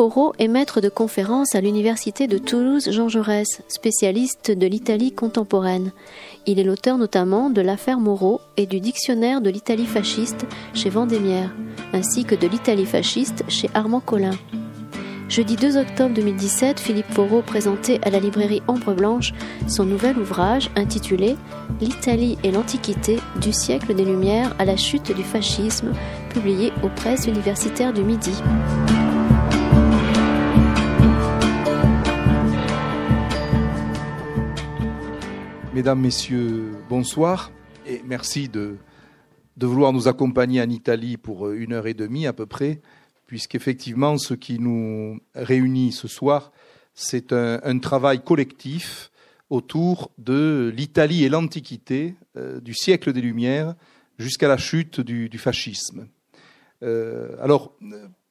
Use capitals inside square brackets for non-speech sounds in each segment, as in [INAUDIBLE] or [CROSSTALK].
Foreau est maître de conférence à l'université de Toulouse Jean Jaurès, spécialiste de l'Italie contemporaine. Il est l'auteur notamment de l'affaire Moreau et du dictionnaire de l'Italie fasciste chez Vendémiaire, ainsi que de l'Italie fasciste chez Armand Collin. Jeudi 2 octobre 2017, Philippe Foreau présentait à la librairie Ombre Blanche son nouvel ouvrage intitulé L'Italie et l'Antiquité du siècle des Lumières à la chute du fascisme, publié aux presses universitaires du Midi. Mesdames, Messieurs, bonsoir et merci de, vouloir nous accompagner en Italie pour euh, une heure et demie à peu près, puisqu'effectivement ce qui nous réunit ce soir, c'est un, travail collectif autour de l'Italie et l'Antiquité, euh, du siècle des Lumières jusqu'à la chute du, fascisme. Euh, alors,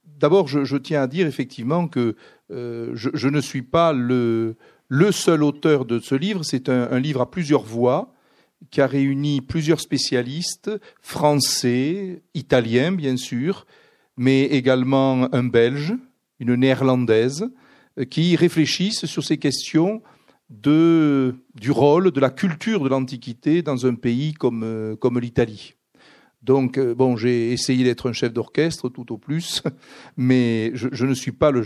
d'abord, je, tiens à dire effectivement que je, ne suis pas le, le seul auteur de ce livre, c'est un, livre à plusieurs voix qui a réuni plusieurs spécialistes, français, italiens bien sûr, mais également un Belge, une néerlandaise, qui réfléchissent sur ces questions de, du rôle de la culture de l'Antiquité dans un pays comme, comme l'Italie. Donc, euh, bon, j'ai essayé d'être un chef d'orchestre tout au plus, [LAUGHS] mais je, ne suis pas le,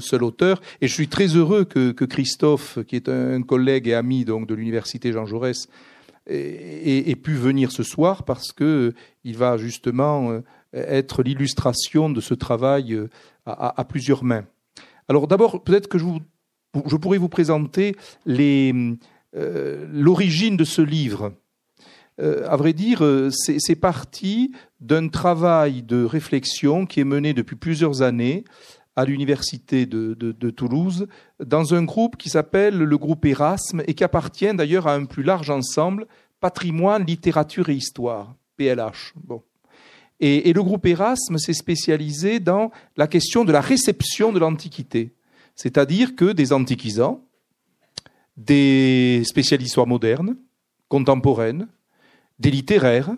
seul auteur. Et je suis très heureux que, Christophe, qui est un collègue et ami donc de l'université Jean Jaurès, ait, pu venir ce soir parce que il va justement euh, être l'illustration de ce travail euh, à, plusieurs mains. Alors, d'abord, peut-être que je, je, pourrais vous présenter l'origine de ce livre. Euh, à vrai dire, euh, c'est parti d'un travail de réflexion qui est mené depuis plusieurs années à l'université de, Toulouse, dans un groupe qui s'appelle le groupe Erasme et qui appartient d'ailleurs à un plus large ensemble, Patrimoine, Littérature et Histoire, PLH. Bon. Et, le groupe Erasme s'est spécialisé dans la question de la réception de l'Antiquité, c'est-à-dire que des antiquisants, des spécialistes moderne, contemporaine, des littéraires.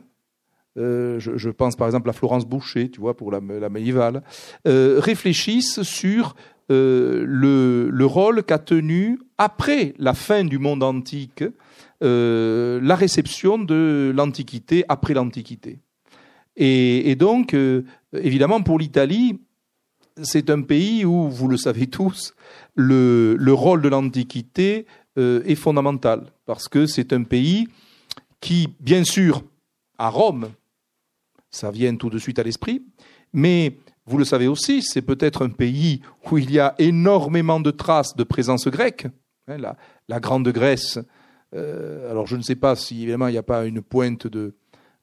Euh, je, pense par exemple à Florence Boucher, tu vois, pour la, médiévale, euh, réfléchissent sur euh, le, rôle qu'a tenu, après la fin du monde antique, la réception de l'Antiquité après l'Antiquité. Et, donc, évidemment, pour l'Italie, c'est un pays où, vous le savez tous, le rôle de l'Antiquité est fondamental, parce que c'est un pays qui, bien sûr, à Rome, ça vient tout de suite à l'esprit, mais vous le savez aussi, c'est peut-être un pays où il y a énormément de traces de présence grecque. Hein, la, Grande Grèce, euh, alors je ne sais pas si évidemment il n'y a pas une pointe de,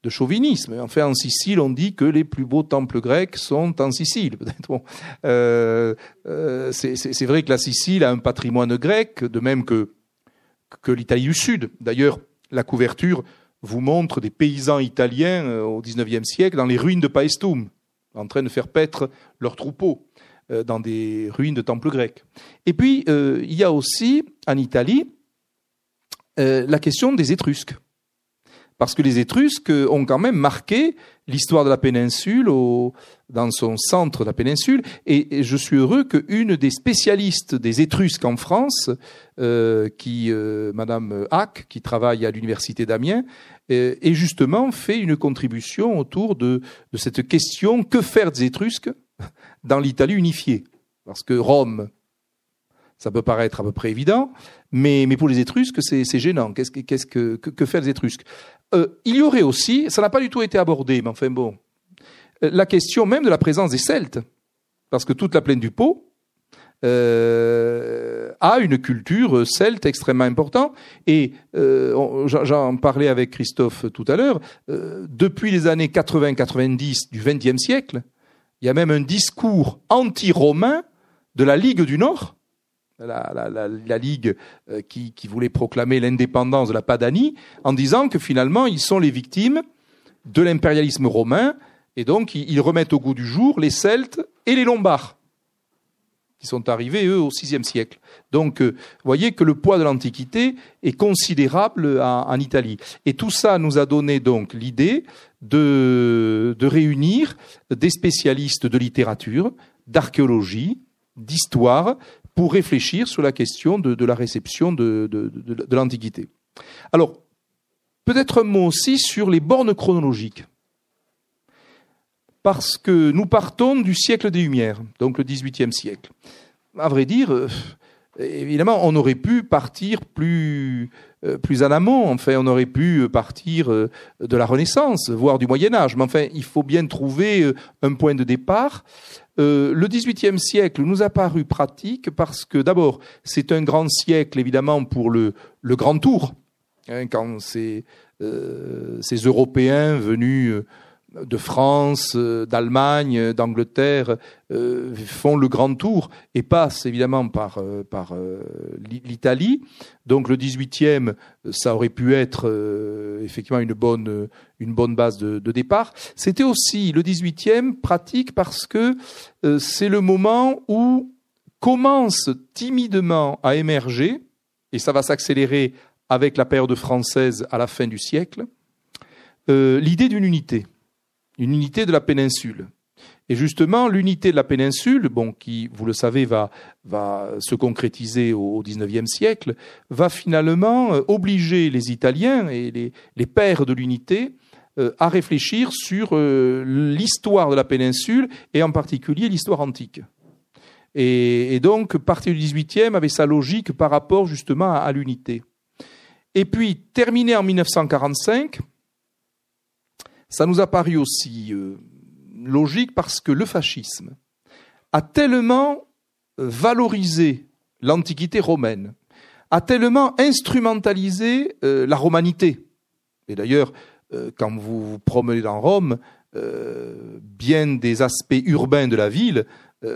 chauvinisme. Enfin, en Sicile, on dit que les plus beaux temples grecs sont en Sicile. [LAUGHS] Bon. Euh, euh, c'est vrai que la Sicile a un patrimoine grec, de même que l'Italie du Sud. D'ailleurs, la couverture vous montre des paysans italiens euh, au XIXe siècle dans les ruines de Paestum, en train de faire paître leurs troupeaux euh, dans des ruines de temples grecs. Et puis, euh, il y a aussi, en Italie, la question des Étrusques. Parce que les Étrusques ont quand même marqué l'histoire de la péninsule dans son centre de la péninsule. Et, je suis heureux qu'une des spécialistes des Étrusques en France, euh, qui, euh, Madame Hack, qui travaille à l'université d'Amiens, euh, ait justement fait une contribution autour de, de cette question que faire des Étrusques dans l'Italie unifiée? Parce que Rome, ça peut paraître à peu près évident, mais, mais pour les Étrusques, c'est gênant. Qu'est-ce que, que, que, faire les Étrusques? Euh, Il y aurait aussi, ça n'a pas du tout été abordé, mais enfin bon, euh, la question même de la présence des Celtes, parce que toute la plaine du Pô euh, a une culture celte extrêmement importante. Et j'en parlais avec Christophe tout à l'heure, depuis les années 80-90 du XXe siècle, il y a même un discours anti-romain de la Ligue du Nord la, Ligue euh, qui, voulait proclamer l'indépendance de la Padanie, en disant que finalement, ils sont les victimes de l'impérialisme romain, et donc ils remettent au goût du jour les Celtes et les Lombards, qui sont arrivés, eux, au VIe siècle. Donc, vous voyez que le poids de l'Antiquité est considérable en, Italie. Et tout ça nous a donné donc l'idée de réunir des spécialistes de littérature, d'archéologie, d'histoire, pour réfléchir sur la question de, la réception de l'Antiquité. Alors, peut-être un mot aussi sur les bornes chronologiques. Parce que nous partons du siècle des Lumières, donc le XVIIIe siècle. À vrai dire, euh, évidemment, on aurait pu partir plus, euh, plus en amont. Enfin, on aurait pu partir euh, de la Renaissance, voire du Moyen Âge. Mais enfin, il faut bien trouver un point de départ. Euh, le XVIIIe siècle nous a paru pratique parce que d'abord, c'est un grand siècle évidemment pour le, grand tour, hein, quand ces, euh, ces Européens venus euh, de France, euh, d'Allemagne, d'Angleterre euh, font le grand tour et passent évidemment par, euh, l'Italie. Donc le 18e, ça aurait pu être effectivement une bonne, base de, de départ. C'était aussi le 18e pratique parce que c'est le moment où commence timidement à émerger, et ça va s'accélérer avec la période française à la fin du siècle, l'idée d'une unité une unité de la péninsule. Et justement, l'unité de la péninsule, bon, qui, vous le savez, va, se concrétiser au XIXe siècle, va finalement euh, obliger les Italiens et les, les pères de l'unité euh, à réfléchir sur euh, l'histoire de la péninsule et en particulier l'histoire antique. Et, et, donc, partir du XVIIIe avait sa logique par rapport justement à, à l'unité. Et puis, terminé en 1945, ça nous a paru aussi euh, logique parce que le fascisme a tellement euh, valorisé l'Antiquité romaine, a tellement instrumentalisé euh, la romanité. Et d'ailleurs, quand vous vous promenez dans Rome, bien des aspects urbains de la ville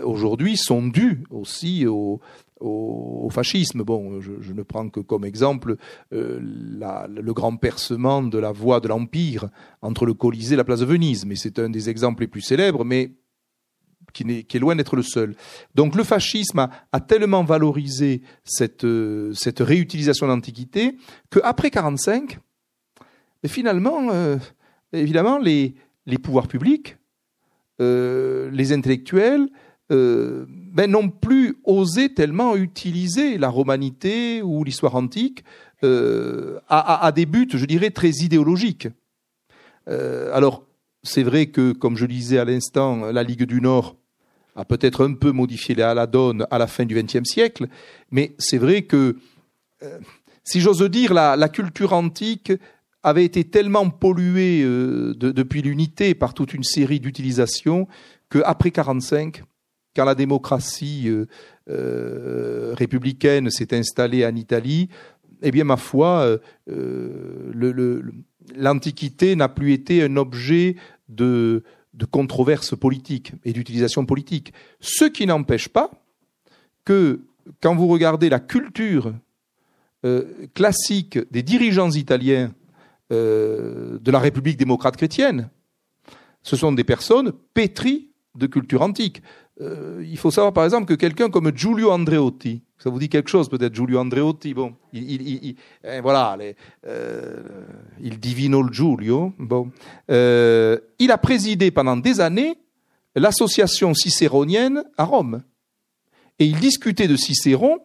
aujourd'hui sont dus aussi au, au, fascisme. Bon, je, ne prends que comme exemple euh, le grand percement de la voie de l'Empire entre le Colisée et la place de Venise, mais c'est un des exemples les plus célèbres, mais qui, est, loin d'être le seul. Donc le fascisme a, tellement valorisé cette, cette réutilisation d'antiquité qu'après 45, finalement, euh, évidemment, les, pouvoirs publics, euh, les intellectuels, euh, ben, n'ont plus osé tellement utiliser la romanité ou l'histoire antique euh, à, des buts, je dirais, très idéologiques. Euh, alors, c'est vrai que, comme je disais à l'instant, la Ligue du Nord a peut-être un peu modifié la, donne à la fin du XXe siècle, mais c'est vrai que, si j'ose dire, la, culture antique avait été tellement polluée de, depuis l'unité par toute une série d'utilisations qu'après 45, quand la démocratie euh, euh, républicaine s'est installée en Italie, eh bien, ma foi, euh, l'Antiquité n'a plus été un objet de, de controverse politique et d'utilisation politique. Ce qui n'empêche pas que, quand vous regardez la culture classique des dirigeants italiens de la République démocrate chrétienne, ce sont des personnes pétries de culture antique. Euh, il faut savoir par exemple que quelqu'un comme Giulio Andreotti, ça vous dit quelque chose peut-être Giulio Andreotti, bon, il, il, eh, voilà, euh, il divino le Giulio, bon, euh, il a présidé pendant des années l'association cicéronienne à Rome, et il discutait de Cicéron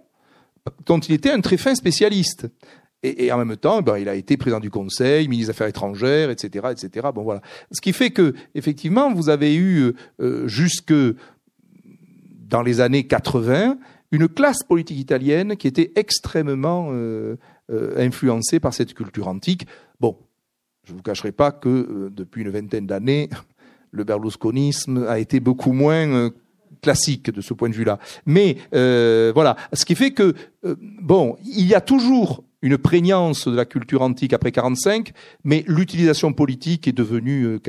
dont il était un très fin spécialiste. Et, en même temps, ben, il a été président du Conseil, ministre des Affaires étrangères, etc., etc. Bon voilà. Ce qui fait que, effectivement, vous avez eu jusque dans les années 80 une classe politique italienne qui était extrêmement euh, euh, influencée par cette culture antique. Bon, je ne vous cacherai pas que euh, depuis une vingtaine d'années, le berlusconisme a été beaucoup moins classique de ce point de vue-là. Mais voilà, ce qui fait que bon, il y a toujours une prégnance de la culture antique après 45, mais l'utilisation politique est devenue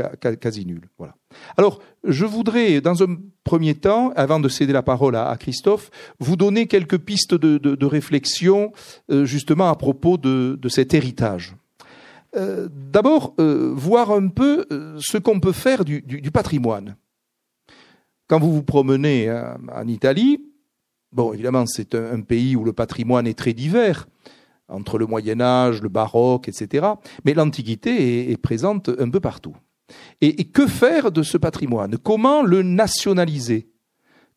quasi nulle. Voilà. Alors, je voudrais, dans un premier temps, avant de céder la parole à, Christophe, vous donner quelques pistes de, réflexion, euh, justement, à propos de, cet héritage. Euh, d'abord, euh, voir un peu ce qu'on peut faire du, patrimoine. Quand vous vous promenez en Italie, bon, évidemment, c'est un, pays où le patrimoine est très divers, entre le Moyen Âge, le baroque, etc. Mais l'Antiquité est, présente un peu partout. Et, que faire de ce patrimoine? Comment le nationaliser?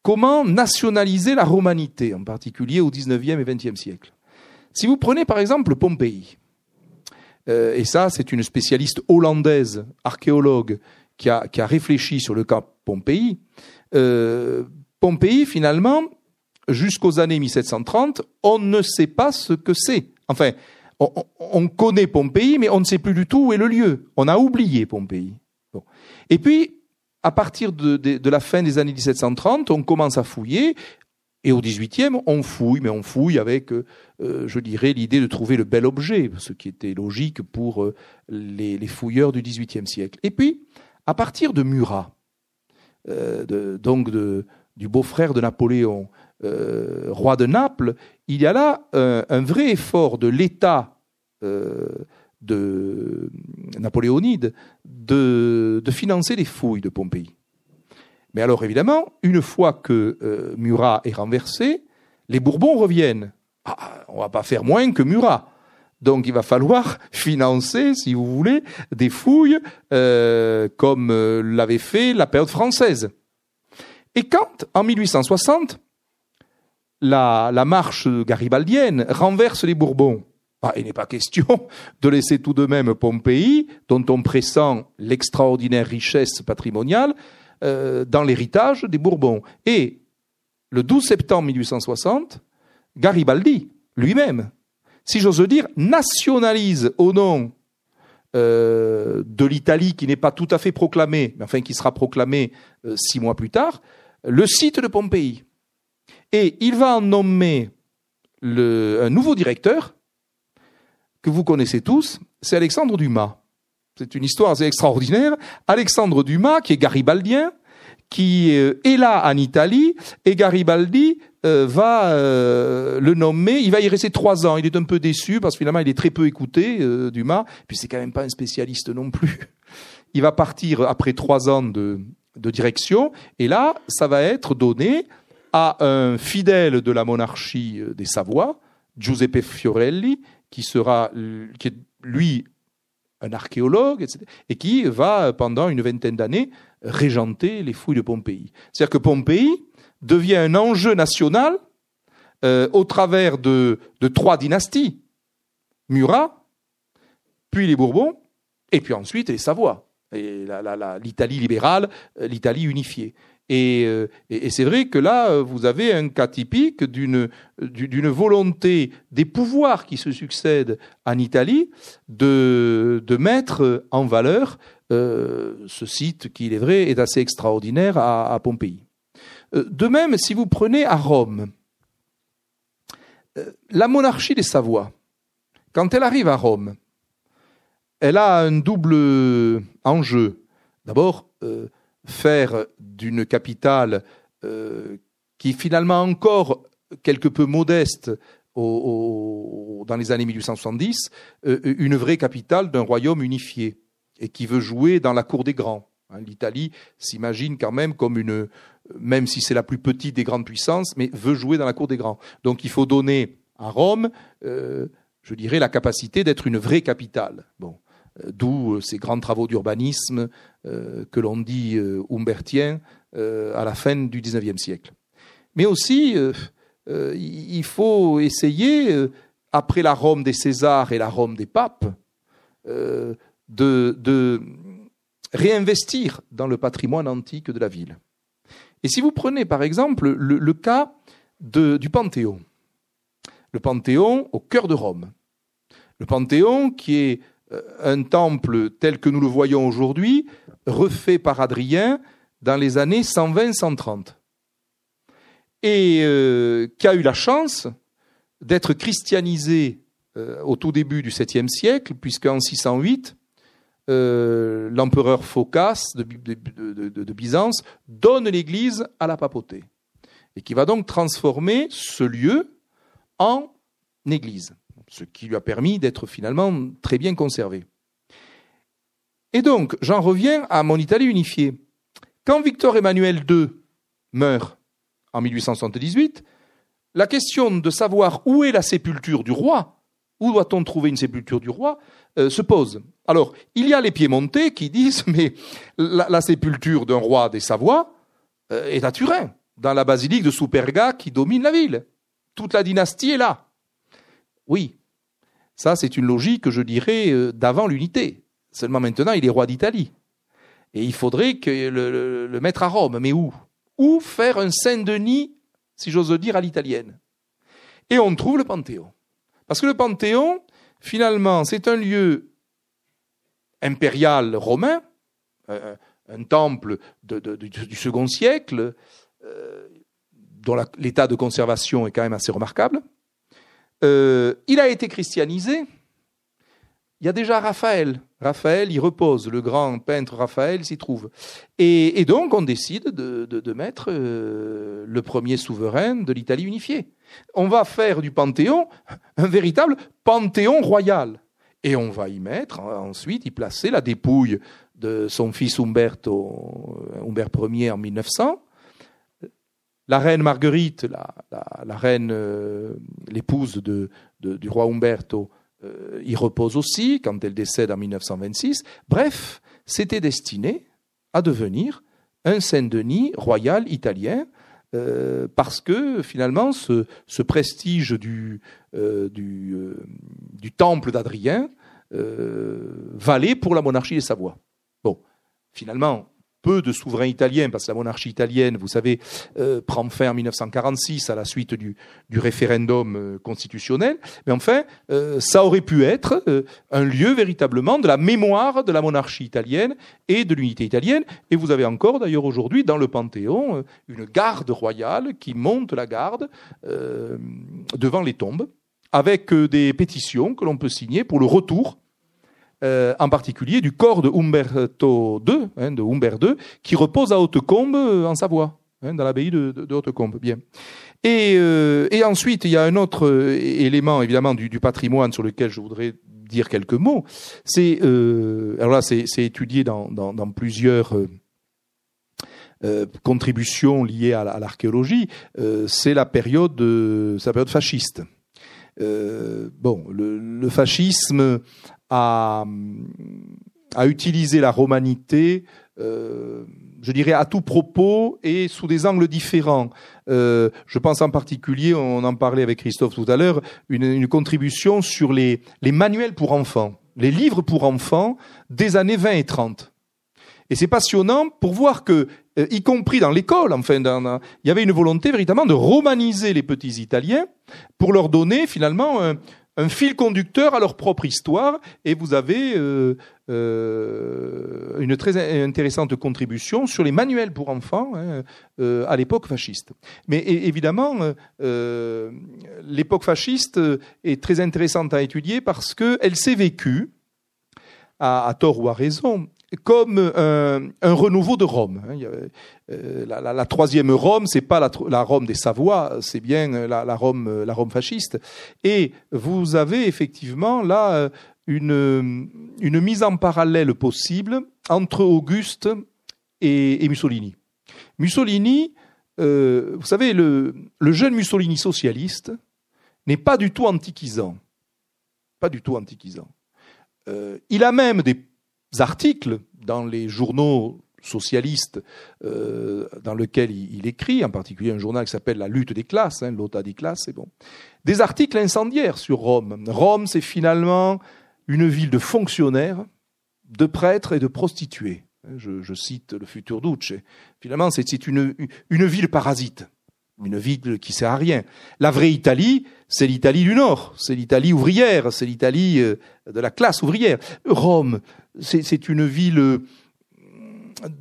Comment nationaliser la romanité, en particulier au XIXe et XXe siècle? Si vous prenez par exemple Pompéi, euh, et ça c'est une spécialiste hollandaise, archéologue, qui a, réfléchi sur le cas Pompéi, euh, Pompéi finalement, jusqu'aux années 1730, on ne sait pas ce que c'est. Enfin, on, connaît Pompéi, mais on ne sait plus du tout où est le lieu. On a oublié Pompéi. Et puis, à partir de, la fin des années 1730, on commence à fouiller. Et au 18e, on fouille, mais on fouille avec, euh, je dirais, l'idée de trouver le bel objet, ce qui était logique pour euh, les, fouilleurs du 18e siècle. Et puis, à partir de Murat, euh, donc du beau-frère de Napoléon, roi de Naples, il y a là un vrai effort de l'État de napoléonide de, financer les fouilles de Pompéi. Mais alors évidemment, une fois que euh, Murat est renversé, les Bourbons reviennent. Ah, on va pas faire moins que Murat. Donc il va falloir [LAUGHS] financer, si vous voulez, des fouilles euh, comme euh, l'avait fait la période française. Et quand, en 1860, la, marche garibaldienne renverse les Bourbons, ah, il n'est pas question de laisser tout de même Pompéi, dont on pressent l'extraordinaire richesse patrimoniale, euh, dans l'héritage des Bourbons. Et le 12 septembre 1860, Garibaldi lui-même, si j'ose dire, nationalise au nom euh, de l'Italie qui n'est pas tout à fait proclamée, mais enfin qui sera proclamée euh, six mois plus tard, le site de Pompéi. Et il va nommer un nouveau directeur que vous connaissez tous, c'est Alexandre Dumas. C'est une histoire assez extraordinaire. Alexandre Dumas, qui est garibaldien, qui euh, est là en Italie, et Garibaldi euh, va euh, le nommer. Il va y rester trois ans. Il est un peu déçu parce que finalement il est très peu écouté, Dumas. Puis c'est quand même pas un spécialiste non plus. [LAUGHS] Il va partir après trois ans de direction, et là, ça va être donné à un fidèle de la monarchie des Savoies, Giuseppe Fiorelli, qui sera, qui est lui un archéologue, etc., et qui va pendant une vingtaine d'années régenter les fouilles de Pompéi. C'est-à-dire que Pompéi devient un enjeu national euh, au travers de, trois dynasties Murat, puis les Bourbons, et puis ensuite les Savoie, et l'Italie libérale, euh, l'Italie unifiée. Euh, et, c'est vrai que là, euh, vous avez un cas typique d'une volonté des pouvoirs qui se succèdent en Italie de, mettre en valeur euh, ce site qui, il est vrai, est assez extraordinaire à, à Pompéi. De même, si vous prenez à Rome, la monarchie des Savoies, quand elle arrive à Rome, elle a un double enjeu. D'abord, faire d'une capitale euh, qui finalement encore quelque peu modeste dans les années 1870, euh, une vraie capitale d'un royaume unifié et qui veut jouer dans la cour des grands. Hein, L'Italie s'imagine quand même comme une, même si c'est la plus petite des grandes puissances, mais veut jouer dans la cour des grands. Donc il faut donner à Rome, euh, je dirais, la capacité d'être une vraie capitale. Bon. Euh, d'où euh, ces grands travaux d'urbanisme euh, que l'on dit humbertiens à la fin du XIXe siècle. Mais aussi, il faut essayer, après la Rome des Césars et la Rome des papes, de, réinvestir dans le patrimoine antique de la ville. Et si vous prenez par exemple le, cas du Panthéon, le Panthéon au cœur de Rome, le Panthéon qui est un temple tel que nous le voyons aujourd'hui, refait par Adrien dans les années 120-130, et euh, qui a eu la chance d'être christianisé euh, au tout début du 7e siècle, puisqu'en 608, l'empereur Phocas de, Byzance donne l'Église à la papauté, et qui va donc transformer ce lieu en Église ce qui lui a permis d'être finalement très bien conservé. Et donc, j'en reviens à mon Italie unifiée. Quand Victor Emmanuel II meurt en 1878, la question de savoir où est la sépulture du roi, où doit-on trouver une sépulture du roi, euh, se pose. Alors, il y a les piémontais qui disent, [LAUGHS] mais la, sépulture d'un roi des Savoies euh, est à Turin, dans la basilique de Superga qui domine la ville. Toute la dynastie est là. Oui, ça c'est une logique, je dirais, euh, d'avant l'unité. Seulement maintenant, il est roi d'Italie. Et il faudrait le, mettre à Rome. Mais où? Où faire un Saint-Denis, si j'ose dire, à l'italienne? Et on trouve le Panthéon. Parce que le Panthéon, finalement, c'est un lieu impérial romain, euh, un temple du second siècle, euh, dont l'état de conservation est quand même assez remarquable. Euh, il a été christianisé. Il y a déjà Raphaël. Raphaël y repose, le grand peintre Raphaël s'y trouve. Et, donc on décide de, mettre le premier souverain de l'Italie unifiée. On va faire du Panthéon un véritable Panthéon royal. Et on va y mettre, ensuite, y placer la dépouille de son fils Umberto, Humbert Ier en 1900. La reine Marguerite, euh, l'épouse du roi Umberto, euh, y repose aussi quand elle décède en 1926. Bref, c'était destiné à devenir un Saint-Denis royal italien euh, parce que finalement ce, prestige du, temple d'Adrien valait pour la monarchie des Savoies. Bon, finalement, peu de souverains italiens, parce que la monarchie italienne, vous savez, euh, prend fin en 1946 à la suite du, référendum euh, constitutionnel. Mais enfin, euh, ça aurait pu être un lieu véritablement de la mémoire de la monarchie italienne et de l'unité italienne. Et vous avez encore, d'ailleurs, aujourd'hui, dans le Panthéon, une garde royale qui monte la garde devant les tombes, avec des pétitions que l'on peut signer pour le retour euh, en particulier du corps de Umberto II, hein, de Humbert II, qui repose à Hautecombe euh, en Savoie, hein, dans l'abbaye de, de, Hautecombe. Bien. Et, euh, et, ensuite, il y a un autre euh, élément, évidemment, du, du, patrimoine sur lequel je voudrais dire quelques mots. C'est, alors là, c'est étudié dans, dans, dans plusieurs contributions liées à, l'archéologie. c'est la période, la période fasciste. bon, le, le, fascisme à, à utiliser la romanité, euh, je dirais à tout propos et sous des angles différents. Euh, je pense en particulier, on en parlait avec Christophe tout à l'heure, une, une, contribution sur les, les manuels pour enfants, les livres pour enfants des années 20 et 30. Et c'est passionnant pour voir que, euh, y compris dans l'école, enfin, il y avait une volonté véritablement de romaniser les petits Italiens pour leur donner finalement un, un fil conducteur à leur propre histoire, et vous avez euh, euh, une très intéressante contribution sur les manuels pour enfants hein, euh, à l'époque fasciste. Mais évidemment, l'époque fasciste est très intéressante à étudier parce qu'elle s'est vécue, à, tort ou à raison, comme un, renouveau de Rome. Hein. Euh, la, troisième Rome, c'est pas la, Rome des Savoies, c'est bien la, Rome, la Rome fasciste. Et vous avez effectivement là euh, une, mise en parallèle possible entre Auguste et, Mussolini. Mussolini, euh, vous savez, le jeune Mussolini socialiste n'est pas du tout antiquisant. Pas du tout antiquisant. il a même des articles dans les journaux socialistes euh, dans lesquels il, écrit, en particulier un journal qui s'appelle La lutte des classes, hein, des classes, c'est bon. Des articles incendiaires sur Rome. Rome, c'est finalement une ville de fonctionnaires, de prêtres et de prostituées. Je, cite le futur Duce. Finalement, c'est une, une ville parasite, une ville qui sert à rien. La vraie Italie, c'est l'Italie du Nord, c'est l'Italie ouvrière, c'est l'Italie euh, de la classe ouvrière. Rome, c'est une ville euh,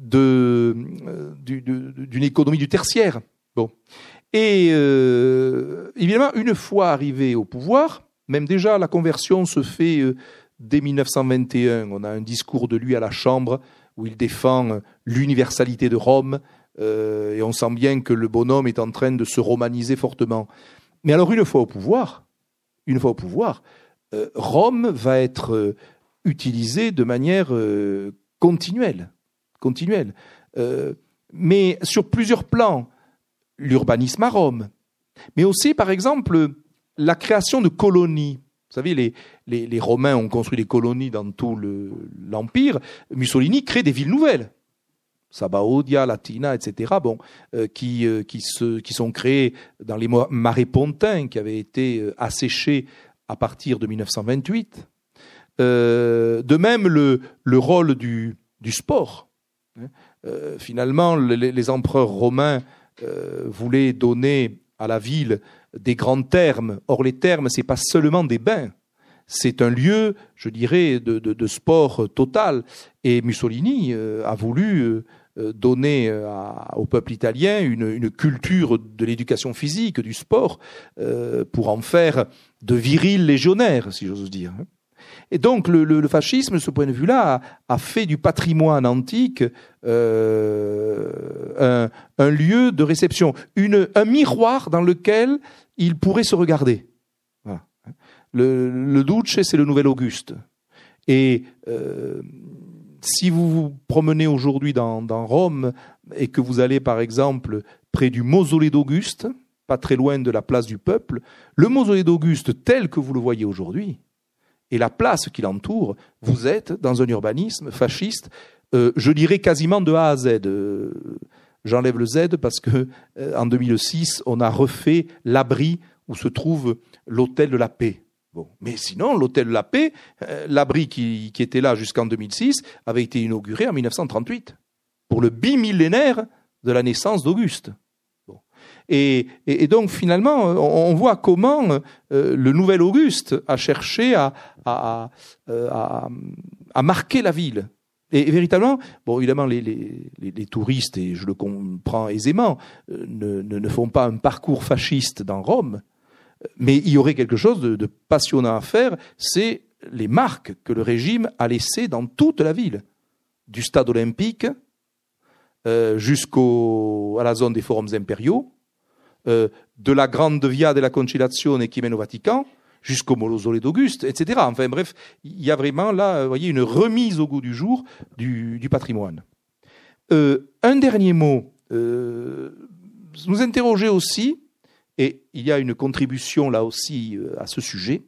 de, d'une économie du tertiaire. Et euh, évidemment, une fois arrivé au pouvoir, même déjà la conversion se fait euh, dès 1921. On a un discours de lui à la Chambre où il défend l'universalité de Rome, et on sent bien que le bonhomme est en train de se romaniser fortement. Mais alors, une fois au pouvoir, une fois au pouvoir, Rome va être utilisé de manière euh, continuelle. Euh, mais sur plusieurs plans, l'urbanisme à Rome, mais aussi, par exemple, la création de colonies. Vous savez, les, Romains ont construit des colonies dans tout l'Empire. Mussolini crée des villes nouvelles. Sabaodia, Latina, etc., euh, qui, sont créées dans les marais pontins qui avaient été asséchés à partir de 1928. De même, le, le rôle du, sport. Hein. finalement, les, empereurs romains voulaient donner à la ville des grands termes. Or, les termes, c'est pas seulement des bains. C'est un lieu, je dirais, de, sport total. Et Mussolini a voulu euh, donner euh, au peuple italien une, une culture de l'éducation physique, du sport, euh, pour en faire de virils légionnaires, si j'ose dire. Et donc le, le, fascisme, de ce point de vue-là, a, fait du patrimoine antique euh, un, un, lieu de réception, une, un miroir dans lequel il pourrait se regarder. Voilà. Le, le Duce, c'est le nouvel Auguste. Et euh, si vous vous promenez aujourd'hui dans, Rome et que vous allez par exemple près du mausolée d'Auguste, pas très loin de la place du peuple, le mausolée d'Auguste tel que vous le voyez aujourd'hui, et la place qui l'entoure, vous êtes dans un urbanisme fasciste, euh, je dirais quasiment de A à Z. Euh, j'enlève le Z parce que euh, en 2006, on a refait l'abri où se trouve l'hôtel de la paix. Mais sinon, l'hôtel La Paix, euh, l'abri qui, était là jusqu'en 2006, avait été inauguré en 1938 pour le bimillénaire de la naissance d'Auguste. Et, donc finalement, on, voit comment euh, le nouvel Auguste a cherché à, à, marquer la ville. Et, véritablement, bon, évidemment, les, touristes, et je le comprends aisément, euh, ne, font pas un parcours fasciste dans Rome, mais il y aurait quelque chose de, passionnant à faire, c'est les marques que le régime a laissées dans toute la ville, du stade olympique euh, jusqu'à la zone des forums impériaux, euh, de la grande via de la conciliazione qui mène au Vatican, jusqu'au mausolée d'Auguste, etc. Enfin bref, il y a vraiment là, vous voyez, une remise au goût du jour du, patrimoine. Euh, un dernier mot. nous interroger aussi et il y a une contribution là aussi euh, à ce sujet,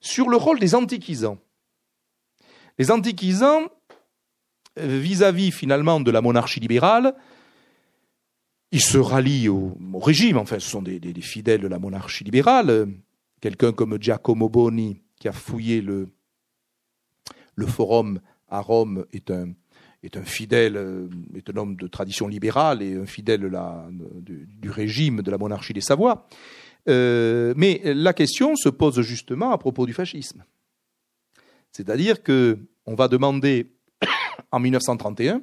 sur le rôle des antiquisants. Les antiquisants, euh, vis-à-vis finalement de la monarchie libérale, ils se rallient au, régime, enfin ce sont des, fidèles de la monarchie libérale. Quelqu'un comme Giacomo Boni, qui a fouillé le, le forum à Rome, est un, est un fidèle, euh, est un homme de tradition libérale et un fidèle du, régime de la monarchie des Savoies. Euh, mais la question se pose justement à propos du fascisme. C'est-à-dire que on va demander [COUGHS] en 1931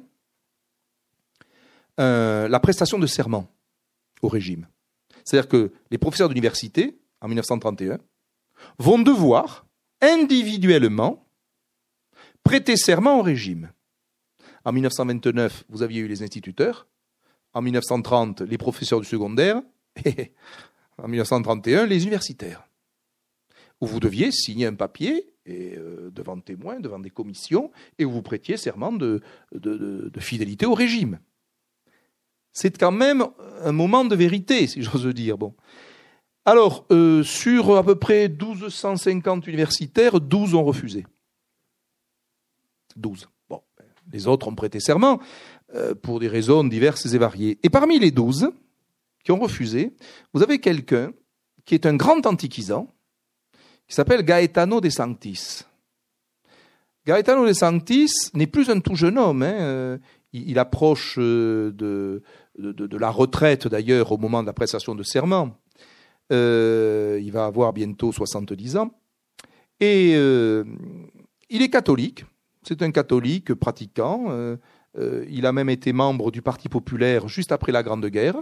euh, la prestation de serment au régime. C'est-à-dire que les professeurs d'université, en 1931, vont devoir individuellement prêter serment au régime. En 1929, vous aviez eu les instituteurs. En 1930, les professeurs du secondaire. [LAUGHS] Et en 1931, les universitaires. Où vous deviez signer un papier et, euh, devant témoins, devant des commissions, et où vous prêtiez serment de, fidélité au régime. C'est quand même un moment de vérité, si j'ose dire. Bon. Alors, euh, sur à peu près 1250 universitaires, 12 ont refusé. 12. Les autres ont prêté serment euh, pour des raisons diverses et variées. Et parmi les douze qui ont refusé, vous avez quelqu'un qui est un grand antiquisant, qui s'appelle Gaetano de Sanctis. Gaetano de Sanctis n'est plus un tout jeune homme. Hein, euh, il, approche euh, de, la retraite d'ailleurs au moment de la prestation de serment. il va avoir bientôt 70 ans. Et il est catholique. C'est un catholique pratiquant. Euh, euh, il a même été membre du Parti populaire juste après la Grande Guerre.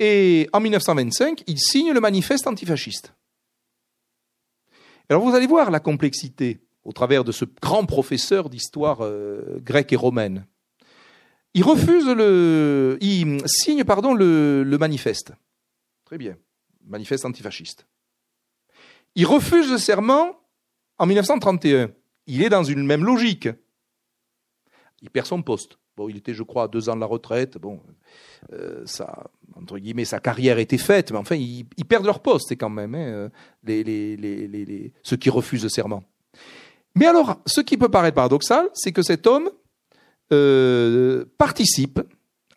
Et en 1925, il signe le manifeste antifasciste. Alors vous allez voir la complexité au travers de ce grand professeur d'histoire euh, grecque et romaine. Il refuse le, il signe pardon le, le manifeste. Très bien, manifeste antifasciste. Il refuse le serment en 1931 il est dans une même logique. Il perd son poste. Bon, il était, je crois, à deux ans de la retraite. Bon, euh, ça, entre guillemets, sa carrière était faite, mais enfin, ils, perdent leur poste, quand même, hein, les, les, les, ceux qui refusent le serment. Mais alors, ce qui peut paraître paradoxal, c'est que cet homme euh, participe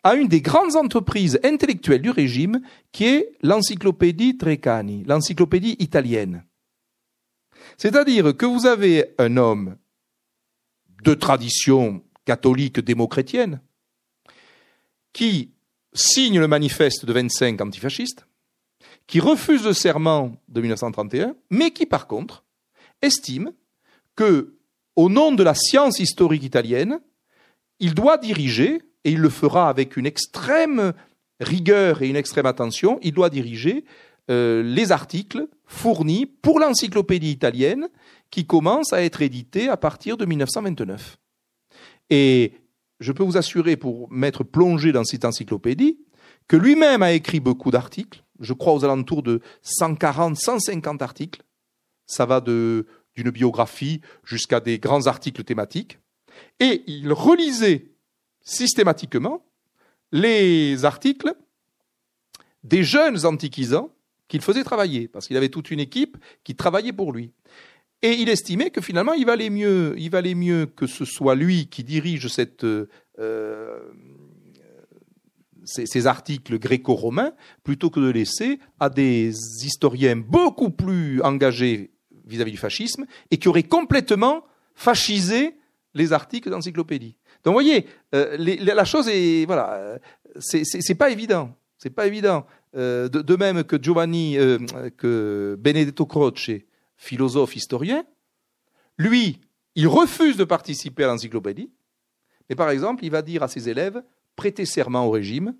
à une des grandes entreprises intellectuelles du régime, qui est l'encyclopédie Treccani, l'encyclopédie italienne. C'est-à-dire que vous avez un homme de tradition catholique démo-chrétienne qui signe le manifeste de 25 antifascistes, qui refuse le serment de 1931, mais qui par contre estime que, au nom de la science historique italienne, il doit diriger, et il le fera avec une extrême rigueur et une extrême attention, il doit diriger euh, les articles fournis pour l'encyclopédie italienne qui commence à être éditée à partir de 1929. Et je peux vous assurer, pour m'être plongé dans cette encyclopédie, que lui-même a écrit beaucoup d'articles, je crois aux alentours de 140, 150 articles. Ça va de, d'une biographie jusqu'à des grands articles thématiques. Et il relisait systématiquement les articles des jeunes antiquisants qu'il faisait travailler, parce qu'il avait toute une équipe qui travaillait pour lui. Et il estimait que finalement, il valait mieux, il valait mieux que ce soit lui qui dirige cette, euh, ces, articles gréco-romains, plutôt que de laisser à des historiens beaucoup plus engagés vis-à-vis du fascisme et qui auraient complètement fascisé les articles d'encyclopédie. Donc, vous voyez, euh, la chose est, voilà, euh, c'est pas évident. C'est pas évident. de, de, même que Giovanni, que Benedetto Croce, philosophe historien, lui, il refuse de participer à l'encyclopédie, mais par exemple, il va dire à ses élèves, prêtez serment au régime,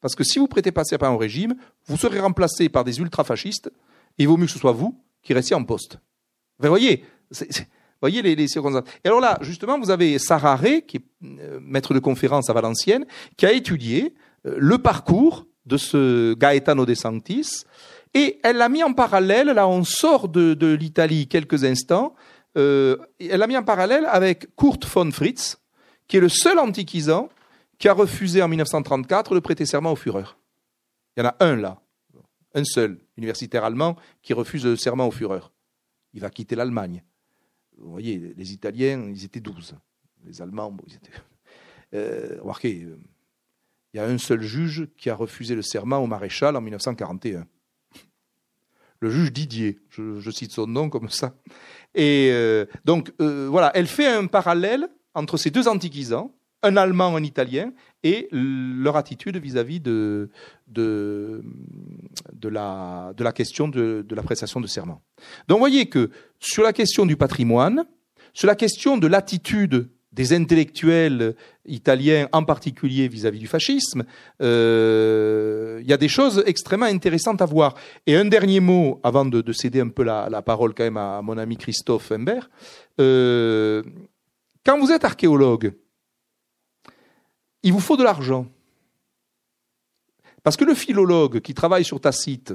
parce que si vous prêtez pas serment au régime, vous serez remplacé par des ultrafascistes, et il vaut mieux que ce soit vous qui restiez en poste. vous voyez, voyez les, circonstances. Et alors là, justement, vous avez Sarah Ray, qui est euh, maître de conférence à Valenciennes, qui a étudié euh, le parcours de ce Gaetano De Sanctis, et elle l'a mis en parallèle, là on sort de, l'Italie quelques instants, euh, elle l'a mis en parallèle avec Kurt von Fritz, qui est le seul antiquisant qui a refusé en 1934 de prêter serment au Führer. Il y en a un là, un seul, universitaire allemand, qui refuse le serment au Führer. Il va quitter l'Allemagne. Vous voyez, les Italiens, ils étaient 12. Les Allemands, ils étaient... [LAUGHS] Euh, remarquez, il y a un seul juge qui a refusé le serment au maréchal en 1941 le juge Didier, je, cite son nom comme ça. Et euh, donc euh, voilà, elle fait un parallèle entre ces deux antiquisants, un Allemand, un Italien, et leur attitude vis-à-vis de, la question de, de la prestation de serment. Donc vous voyez que sur la question du patrimoine, sur la question de l'attitude des intellectuels italiens, en particulier vis-à-vis du fascisme, euh, il y a des choses extrêmement intéressantes à voir. Et un dernier mot, avant de, céder un peu la, parole quand même à mon ami Christophe Humbert. Euh, quand vous êtes archéologue, il vous faut de l'argent. Parce que le philologue qui travaille sur Tacite,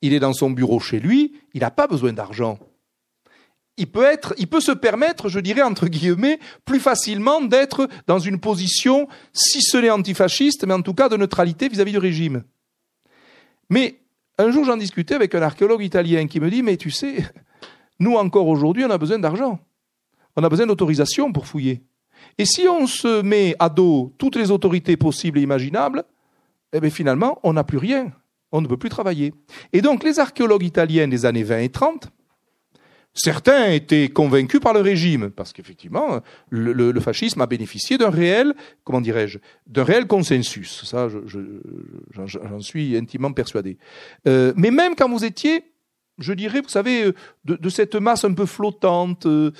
il est dans son bureau chez lui, il n'a pas besoin d'argent il peut être, il peut se permettre, je dirais entre guillemets, plus facilement d'être dans une position, si ce n'est antifasciste, mais en tout cas de neutralité vis-à-vis du régime. Mais un jour, j'en discutais avec un archéologue italien qui me dit, mais tu sais, nous encore aujourd'hui, on a besoin d'argent. On a besoin d'autorisation pour fouiller. Et si on se met à dos toutes les autorités possibles et imaginables, eh bien finalement, on n'a plus rien. On ne peut plus travailler. Et donc, les archéologues italiens des années 20 et 30 Certains étaient convaincus par le régime, parce qu'effectivement, le, fascisme a bénéficié d'un réel, comment dirais-je, d'un réel consensus. Ça, j'en suis intimement persuadé. Euh, mais même quand vous étiez, je dirais, vous savez, de, cette masse un peu flottante, euh,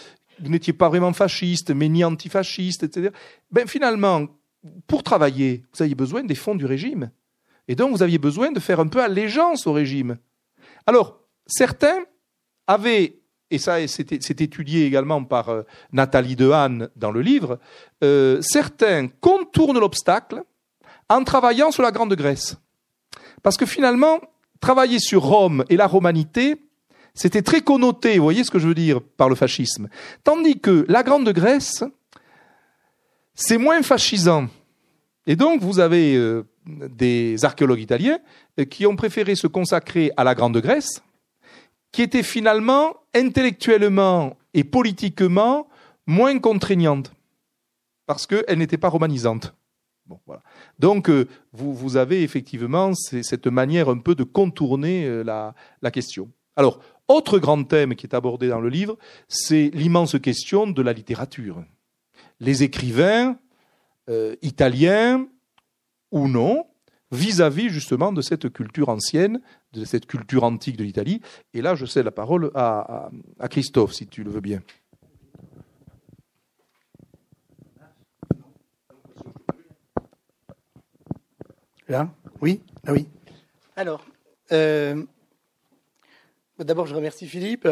vous n'étiez pas vraiment fasciste, mais ni antifasciste, etc. Ben finalement, pour travailler, vous aviez besoin des fonds du régime. Et donc, vous aviez besoin de faire un peu allégeance au régime. Alors, certains avaient et ça c'est étudié également par euh, Nathalie Dehaene dans le livre, euh, certains contournent l'obstacle en travaillant sur la Grande Grèce. Parce que finalement, travailler sur Rome et la romanité, c'était très connoté, vous voyez ce que je veux dire par le fascisme. Tandis que la Grande Grèce, c'est moins fascisant. Et donc, vous avez euh, des archéologues italiens euh, qui ont préféré se consacrer à la Grande Grèce, qui était finalement intellectuellement et politiquement moins contraignante, parce qu'elle n'était pas romanisante. Donc, euh, vous, vous, avez effectivement cette manière un peu de contourner la, la question. Alors, autre grand thème qui est abordé dans le livre, c'est l'immense question de la littérature. Les écrivains euh, italiens ou non, vis-à-vis justement de cette culture ancienne, de cette culture antique de l'Italie. Et là, je cède la parole à, Christophe, si tu le veux bien. Là? Oui? Ah oui. Alors, euh, d'abord, je remercie Philippe.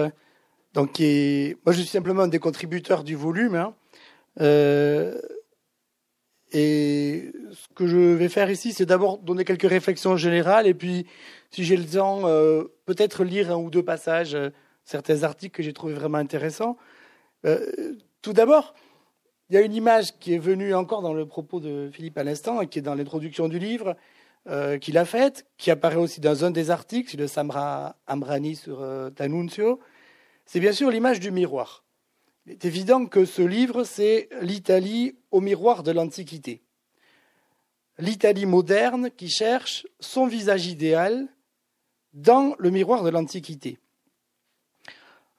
Donc, moi, je suis simplement un des contributeurs du volume. Hein. Euh, et ce que je vais faire ici, c'est d'abord donner quelques réflexions générales, et puis, si j'ai le temps, euh, peut-être lire un ou deux passages, euh, certains articles que j'ai trouvés vraiment intéressants. Euh, tout d'abord, il y a une image qui est venue encore dans le propos de Philippe à l'instant, et qui est dans l'introduction du livre qu'il a faite, qui apparaît aussi dans un des articles, de Samra Amrani sur D'Annunzio. C'est bien sûr l'image du miroir. Il est évident que ce livre, c'est l'Italie au miroir de l'Antiquité. L'Italie moderne qui cherche son visage idéal dans le miroir de l'Antiquité.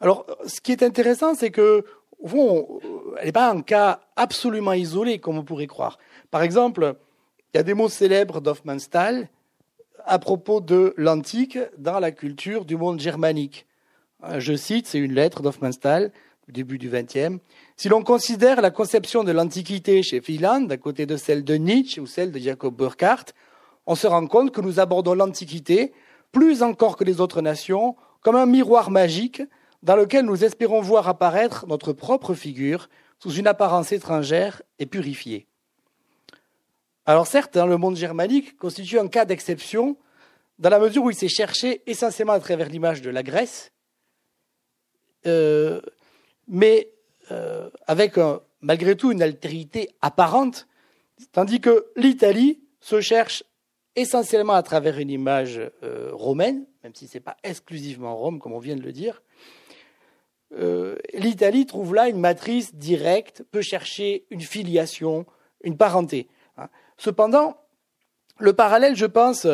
Alors, ce qui est intéressant, c'est que, au elle n'est pas un cas absolument isolé, comme on pourrait croire. Par exemple, il y a des mots célèbres d'Hoffmannsthal à propos de l'antique dans la culture du monde germanique. Je cite, c'est une lettre d'Hoffmannsthal début du XXe. Si l'on considère la conception de l'Antiquité chez Wieland, à côté de celle de Nietzsche ou celle de Jacob Burckhardt, on se rend compte que nous abordons l'Antiquité, plus encore que les autres nations, comme un miroir magique dans lequel nous espérons voir apparaître notre propre figure sous une apparence étrangère et purifiée. Alors certes, hein, le monde germanique constitue un cas d'exception dans la mesure où il s'est cherché essentiellement à travers l'image de la Grèce, euh, mais euh, avec malgré tout une altérité apparente, tandis que l'Italie se cherche essentiellement à travers une image euh, romaine, même si ce n'est pas exclusivement Rome, comme on vient de le dire. L'Italie trouve là une matrice directe, peut chercher une filiation, une parenté. Cependant, le parallèle, je pense,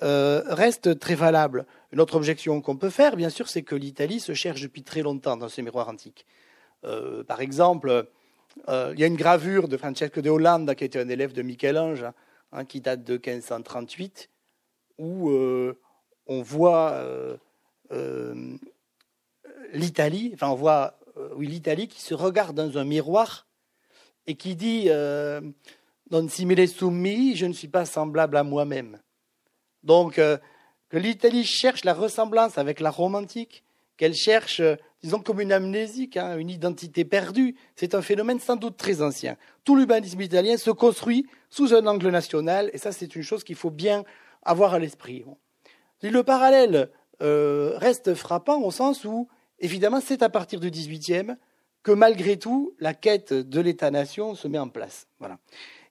reste très valable. Une autre objection qu'on peut faire, bien sûr, c'est que l'Italie se cherche depuis très longtemps dans ce miroir antique. Euh, par exemple, euh, il y a une gravure de Francesco de Hollande, qui était un élève de Michel-Ange, hein, qui date de 1538, où euh, on voit l'Italie, enfin on voit l'Italie qui se regarde dans un miroir et qui dit Non simile summi, je ne suis pas semblable à moi-même. Donc, que l'Italie cherche la ressemblance avec la Rome antique, qu'elle cherche disons comme une amnésique, hein, une identité perdue. C'est un phénomène sans doute très ancien. Tout l'urbanisme italien se construit sous un angle national, et ça c'est une chose qu'il faut bien avoir à l'esprit. Le parallèle euh, reste frappant au sens où, évidemment, c'est à partir du XVIIIe que malgré tout, la quête de l'État-nation se met en place. Voilà.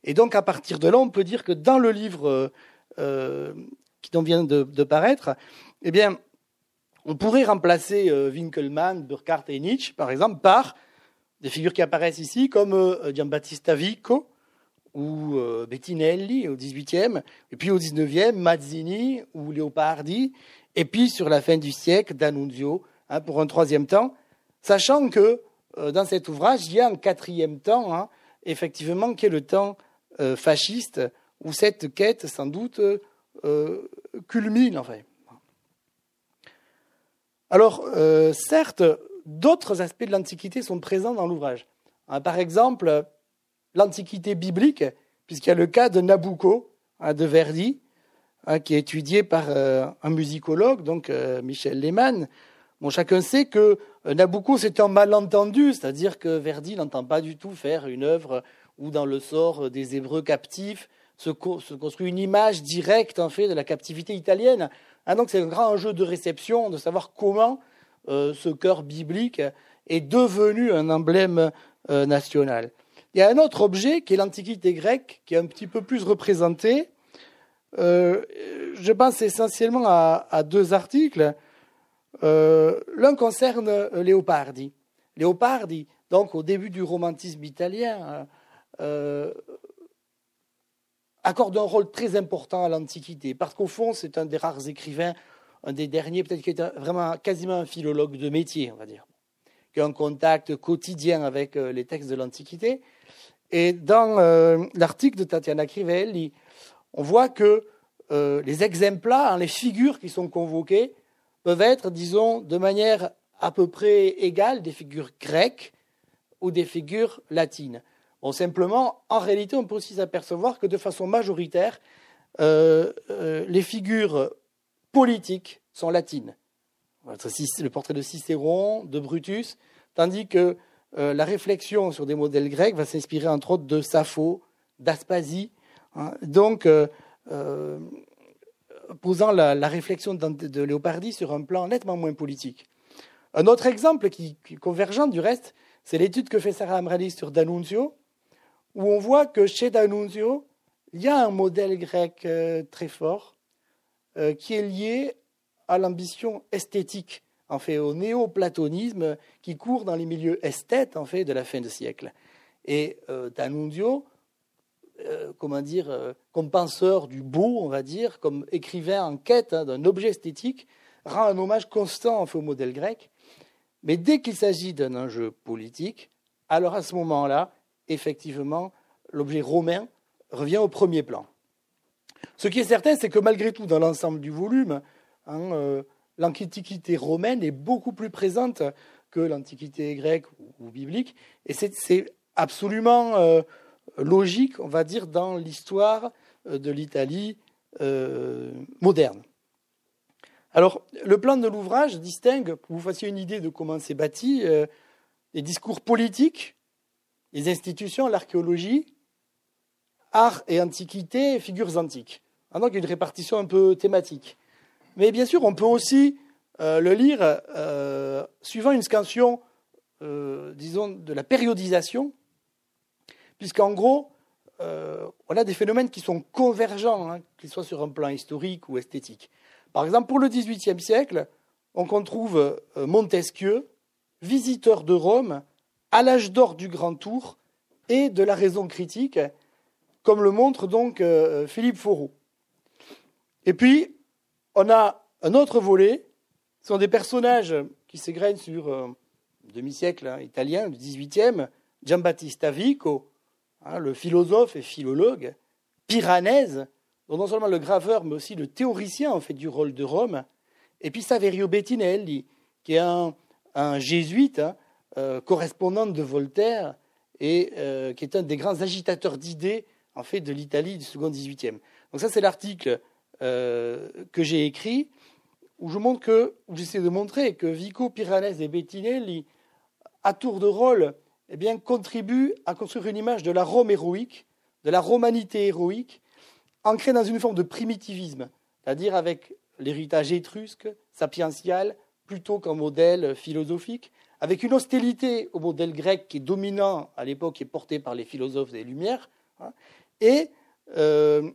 Et donc, à partir de là, on peut dire que dans le livre euh, qui vient de, paraître, eh bien, on pourrait remplacer euh, Winkelmann, Burkhardt et Nietzsche, par exemple, par des figures qui apparaissent ici, comme euh, Giambattista Vico ou euh, Bettinelli au XVIIIe, et puis au XIXe, Mazzini ou Leopardi, et puis sur la fin du siècle, D'Annunzio, hein, pour un troisième temps, sachant que dans cet ouvrage, il y a un quatrième temps, hein, effectivement, qui est le temps fasciste, où cette quête, sans doute, culmine, enfin. Alors, euh, certes, d'autres aspects de l'Antiquité sont présents dans l'ouvrage. Hein, par exemple, l'Antiquité biblique, puisqu'il y a le cas de Nabucco, hein, de Verdi, hein, qui est étudié par euh, un musicologue, donc euh, Michel Lehmann. Bon, chacun sait que Nabucco, c'est un malentendu, c'est-à-dire que Verdi n'entend pas du tout faire une œuvre où, dans le sort des Hébreux captifs, se, construit une image directe en fait de la captivité italienne. Ah, donc c'est un grand enjeu de réception de savoir comment euh, ce cœur biblique est devenu un emblème euh, national. Il y a un autre objet qui est l'Antiquité grecque, qui est un petit peu plus représenté. Euh, je pense essentiellement à, deux articles. Euh, l'un concerne Léopardi. Léopardi, donc au début du romantisme italien, euh, accorde un rôle très important à l'Antiquité, parce qu'au fond, c'est un des rares écrivains, un des derniers, peut-être qui est vraiment quasiment un philologue de métier, on va dire, qui a un contact quotidien avec les textes de l'Antiquité. Et dans euh, l'article de Tatiana Crivelli, on voit que euh, les exemples, les figures qui sont convoquées, peuvent être, disons, de manière à peu près égale des figures grecques ou des figures latines. Simplement, en réalité, on peut aussi s'apercevoir que de façon majoritaire, euh, les figures politiques sont latines. Le portrait de Cicéron, de Brutus, tandis que euh, la réflexion sur des modèles grecs va s'inspirer entre autres de Sappho, d'Aspasie, hein. donc euh, euh, posant la, réflexion de, Léopardi sur un plan nettement moins politique. Un autre exemple qui, est convergent du reste, c'est l'étude que fait Sarah Amrali sur D'Annunzio, où on voit que chez D'Annunzio, il y a un modèle grec très fort qui est lié à l'ambition esthétique en fait, au néo-platonisme qui court dans les milieux esthètes en fait, de la fin du siècle. Et euh, D'Annunzio, euh, comment dire, euh, comme penseur du beau, on va dire, comme écrivain en quête hein, d'un objet esthétique, rend un hommage constant au modèle grec. Mais dès qu'il s'agit d'un enjeu politique, alors à ce moment-là, effectivement, l'objet romain revient au premier plan. Ce qui est certain, c'est que malgré tout, dans l'ensemble du volume, hein, euh, l'antiquité romaine est beaucoup plus présente que l'antiquité grecque ou, biblique. Et c'est absolument euh, logique, on va dire, dans l'histoire euh, de l'Italie moderne. Alors, le plan de l'ouvrage distingue, pour que vous fassiez une idée de comment c'est bâti, les discours politiques, les institutions, l'archéologie, art et antiquité, figures antiques. Ah, donc, une répartition un peu thématique. Mais bien sûr, on peut aussi euh, le lire euh, suivant une scansion, euh, disons, de la périodisation, puisqu'en gros, on a des phénomènes qui sont convergents, hein, qu'ils soient sur un plan historique ou esthétique. Par exemple, pour le XVIIIe siècle, on trouve Montesquieu, visiteur de Rome, à l'âge d'or du Grand Tour et de la raison critique, comme le montre donc Philippe Foreau. Et puis, on a un autre volet, ce sont des personnages qui s'égrènent sur euh, demi-siècle hein, italien, le XVIIIe, Giambattista Vico, hein, le philosophe et philologue, Piranèse, dont non seulement le graveur, mais aussi le théoricien en fait du rôle de Rome, et puis Saverio Bettinelli, qui est un, jésuite, hein, euh, correspondant de Voltaire, et euh, qui est un des grands agitateurs d'idées en fait de l'Italie du second XVIIIe. Donc ça, c'est l'article euh, que j'ai écrit, où je montre que, où j'essaie de montrer que Vico, Piranesi et Bettinelli, à tour de rôle, eh bien, contribuent à construire une image de la Rome héroïque, de la romanité héroïque, ancrée dans une forme de primitivisme, c'est-à-dire avec l'héritage étrusque, sapiential, plutôt qu'un modèle philosophique, avec une hostilité au modèle grec qui est dominant à l'époque et porté par les philosophes des Lumières, hein, et euh,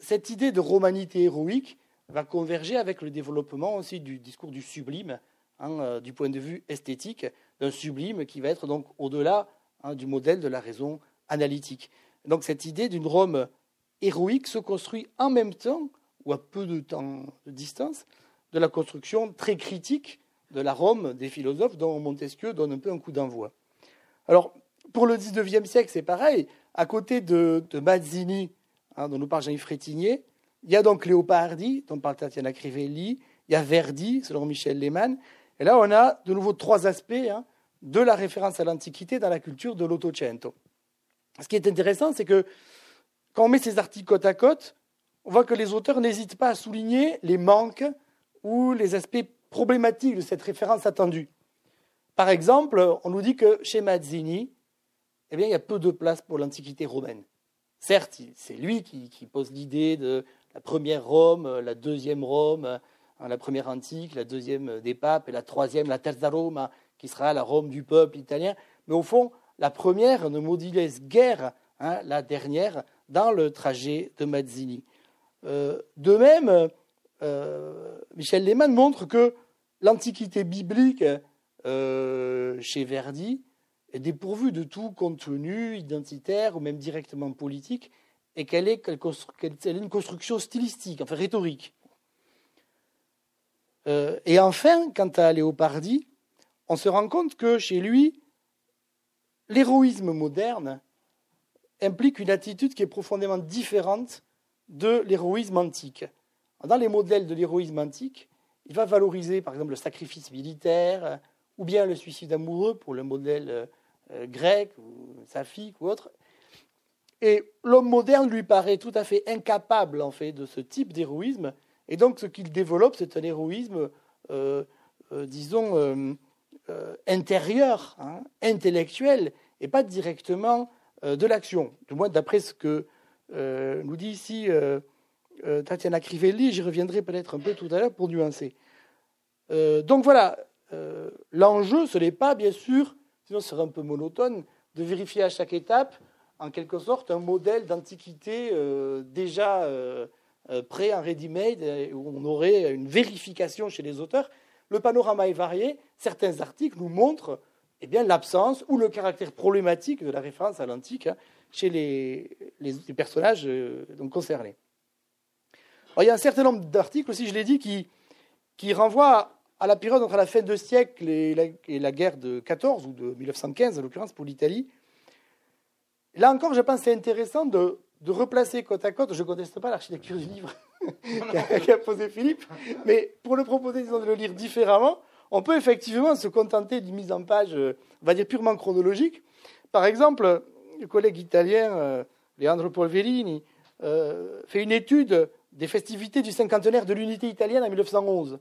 cette idée de romanité héroïque va converger avec le développement aussi du discours du sublime, hein, euh, du point de vue esthétique, d'un sublime qui va être donc au-delà hein, du modèle de la raison analytique. Donc cette idée d'une Rome héroïque se construit en même temps, ou à peu de temps de distance, de la construction très critique de la Rome des philosophes dont Montesquieu donne un peu un coup d'envoi. Alors, pour le XIXe siècle, c'est pareil. À côté de, de Mazzini Hein, dont nous parle Jean-Yves Frétinier. Il y a donc Léopardi, dont parle Tatiana Crivelli. Il y a Verdi, selon Michel Lehmann. Et là, on a de nouveau trois aspects hein, de la référence à l'Antiquité dans la culture de l'Ottocento. Ce qui est intéressant, c'est que quand on met ces articles côte à côte, on voit que les auteurs n'hésitent pas à souligner les manques ou les aspects problématiques de cette référence attendue. Par exemple, on nous dit que chez Mazzini, eh bien, il y a peu de place pour l'Antiquité romaine. Certes, c'est lui qui, pose l'idée de la première Rome, la deuxième Rome, hein, la première antique, la deuxième des papes et la troisième, la terza Roma, qui sera la Rome du peuple italien. Mais au fond, La première ne modulait guère hein, la dernière dans le trajet de Mazzini. Euh, de même, Michel Lehmann montre que l'Antiquité biblique chez Verdi est dépourvue de tout contenu identitaire ou même directement politique et qu'elle est, une construction stylistique, enfin rhétorique. et enfin, quant à Léopardi, on se rend compte que chez lui, l'héroïsme moderne implique une attitude qui est profondément différente de l'héroïsme antique. Dans les modèles de l'héroïsme antique, il va valoriser par exemple le sacrifice militaire ou bien le suicide amoureux pour le modèle euh, grec ou saphique ou autre. Et l'homme moderne lui paraît tout à fait incapable en fait de ce type d'héroïsme. Et donc ce qu'il développe, c'est un héroïsme, euh, euh, disons, euh, intérieure, hein, intellectuelle, et pas directement euh, de l'action. Du moins d'après ce que euh, nous dit ici Tatiana Crivelli, j'y reviendrai peut-être un peu tout à l'heure pour nuancer. donc voilà, l'enjeu, ce n'est pas bien sûr, sinon ce serait un peu monotone, de vérifier à chaque étape, en quelque sorte, un modèle d'antiquité déjà prêt, en ready-made, où on aurait une vérification chez les auteurs le panorama est varié. Certains articles nous montrent eh l'absence ou le caractère problématique de la référence à l'antique hein, chez les, personnages euh, concernés. Il y a un certain nombre d'articles aussi, je l'ai dit, qui, qui renvoient à la période entre la fin de siècle et la, et la, guerre de 14 ou de 1915, en l'occurrence pour l'Italie. Là encore, je pense que c'est intéressant de, de replacer côte à côte, je ne conteste pas l'architecture du livre [LAUGHS] qu'a posé Philippe, mais pour le proposer, disons, de le lire différemment, on peut effectivement se contenter d'une mise en page, on va dire, purement chronologique. Par exemple, le collègue italien euh, Leandro Polverini euh, fait une étude des festivités du cinquantenaire de l'unité italienne en 1911.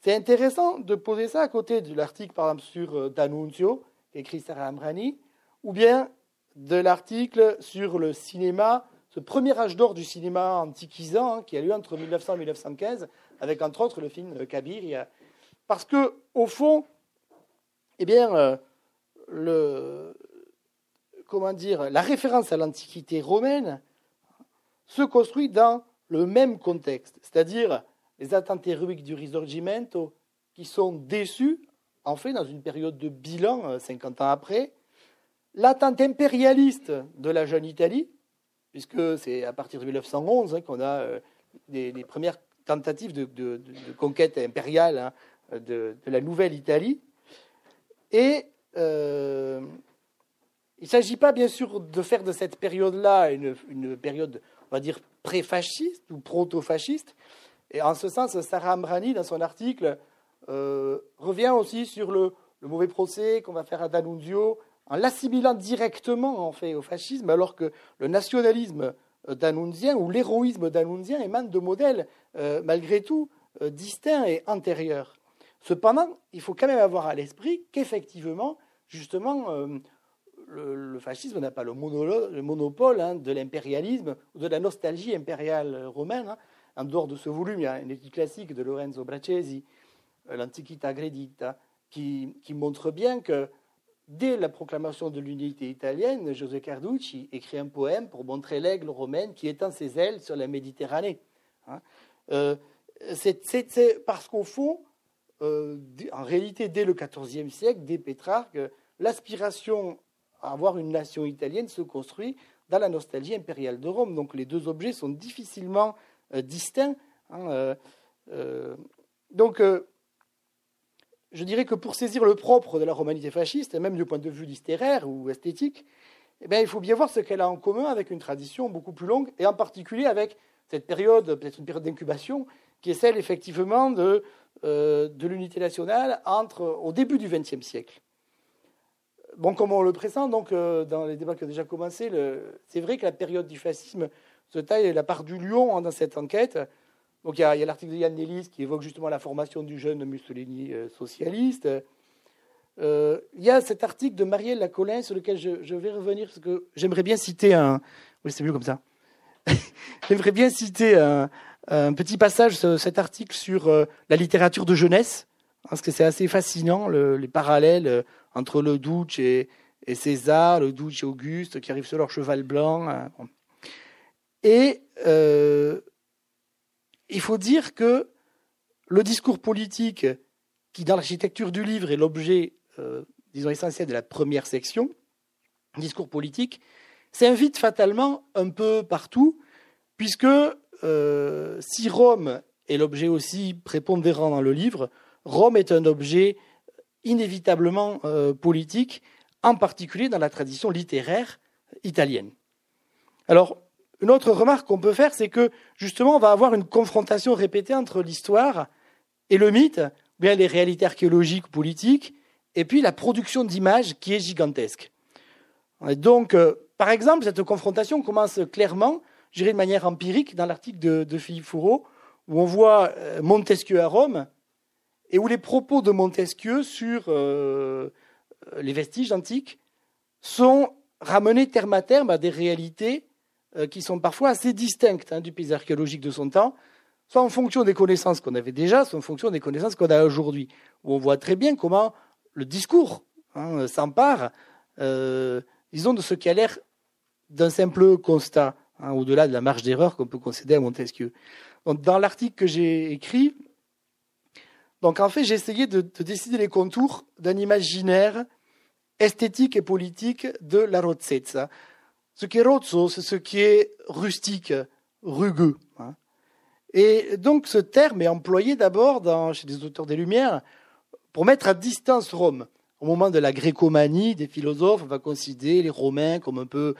C'est intéressant de poser ça à côté de l'article, par exemple, sur D'Annunzio, écrit Sarah Amrani, ou bien de l'article sur le cinéma, ce premier âge d'or du cinéma antiquisant hein, qui a lieu entre 1900 et 1915, avec entre autres le film Kabir. Parce que, au fond, eh bien, euh, la référence à l'Antiquité romaine se construit dans le même contexte, c'est-à-dire les attentes héroïques du Risorgimento qui sont déçues, en fait, dans une période de bilan, 50 euh, ans après, l'attente impérialiste de la jeune Italie, puisque c'est à partir de 1911 hein, qu'on a euh, les, premières tentatives de, conquête impériale hein, de, la nouvelle Italie. Et euh, il ne s'agit pas, bien sûr, de faire de cette période-là une, période, on va dire, pré-fasciste ou proto-fasciste. Et en ce sens, Sarah Amrani, dans son article, euh, revient aussi sur le, mauvais procès qu'on va faire à D'Annunzio en l'assimilant directement en fait au fascisme, alors que le nationalisme euh, d'Annunzien ou l'héroïsme d'Annunzien émane de modèles euh, malgré tout distincts et antérieurs. Cependant, il faut quand même avoir à l'esprit qu'effectivement, justement, le, fascisme n'a pas le, monopole hein, de l'impérialisme ou de la nostalgie impériale romaine. Hein. En dehors de ce volume, il y a une étude classique de Lorenzo Braccesi, L'Antiquita Gredita, qui, montre bien que Dès la proclamation de l'unité italienne, José Carducci écrit un poème pour montrer l'aigle romaine qui étend ses ailes sur la Méditerranée. Hein. Euh, c'est parce qu'au fond, euh, en réalité, dès le XIVe siècle, dès Pétrarque, l'aspiration avoir une nation italienne se construit dans la nostalgie impériale de Rome. Donc les deux objets sont difficilement euh, distincts. Hein, donc je dirais que pour saisir le propre de la romanité fasciste, même du point de vue littéraire ou esthétique, eh il faut bien voir ce qu'elle a en commun avec une tradition beaucoup plus longue, et en particulier avec cette période, peut-être une période d'incubation, qui est celle effectivement de, euh, de l'unité nationale entre, au début du XXe siècle. Bon, comme on le présente donc, euh, dans les débats qui ont déjà commencé, c'est vrai que la période du fascisme se taille la part du lion dans cette enquête. Donc il y a, l'article de Yann Nellis qui évoque justement la formation du jeune Mussolini euh, socialiste. Euh, il y a cet article de Marielle Lacolin sur lequel je, vais revenir parce que j'aimerais bien citer un. Oui, c'est mieux comme ça. [LAUGHS] j'aimerais bien citer un, petit passage, cet article sur la littérature de jeunesse, parce que c'est assez fascinant les parallèles entre le Duce et, et César, le Duce Auguste qui arrivent sur leur cheval blanc. Hein, et euh, il faut dire que le discours politique, qui dans l'architecture du livre est l'objet, euh, disons, essentiel de la première section, discours politique, s'invite fatalement un peu partout, puisque euh, si Rome est l'objet aussi prépondérant dans le livre, Rome est un objet inévitablement politique en particulier dans la tradition littéraire italienne. Alors, une autre remarque qu'on peut faire, c'est que justement, on va avoir une confrontation répétée entre l'histoire et le mythe, bien les réalités archéologiques, politiques, et puis la production d'images qui est gigantesque. Et donc, euh, par exemple, cette confrontation commence clairement, je dirais de manière empirique, dans l'article de, Philippe Fourreau, où on voit euh, Montesquieu à Rome, et où les propos de Montesquieu sur euh, les vestiges antiques sont ramenés terme à terme à des réalités euh, qui sont parfois assez distinctes hein, du paysage archéologique de son temps, soit en fonction des connaissances qu'on avait déjà, soit en fonction des connaissances qu'on a aujourd'hui, où on voit très bien comment le discours hein, s'empare, euh, disons, de ce qui a l'air d'un simple constat, hein, au-delà de la marge d'erreur qu'on peut concéder à Montesquieu. dans l'article que j'ai écrit, donc en fait, j'ai essayé de, décider les contours d'un imaginaire esthétique et politique de la rozzezza. Ce qui est rozzo, c'est ce qui est rustique, rugueux. Hein. Et donc ce terme est employé d'abord chez des auteurs des Lumières pour mettre à distance Rome. Au moment de la grécomanie, des philosophes, on va considérer les Romains comme un peu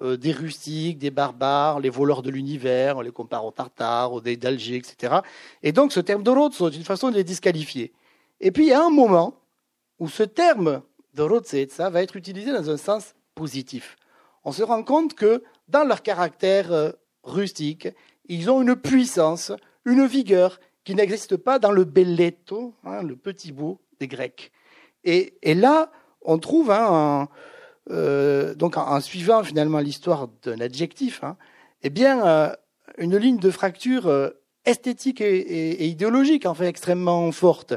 euh, des rustiques, des barbares, les voleurs de l'univers, on les compare aux Tartares, aux d'Alger, etc. Et donc ce terme de rozzo est une façon de les disqualifier. Et puis il y a un moment où ce terme de va être utilisé dans un sens positif. On se rend compte que dans leur caractère euh, rustique, ils ont une puissance, une vigueur qui n'existe pas dans le belletto, hein, le petit beau des Grecs. Et, là, on trouve, hein, euh, donc en, suivant finalement l'histoire d'un adjectif, hein, eh bien, euh, une ligne de fracture esthétique et, idéologique en fait extrêmement forte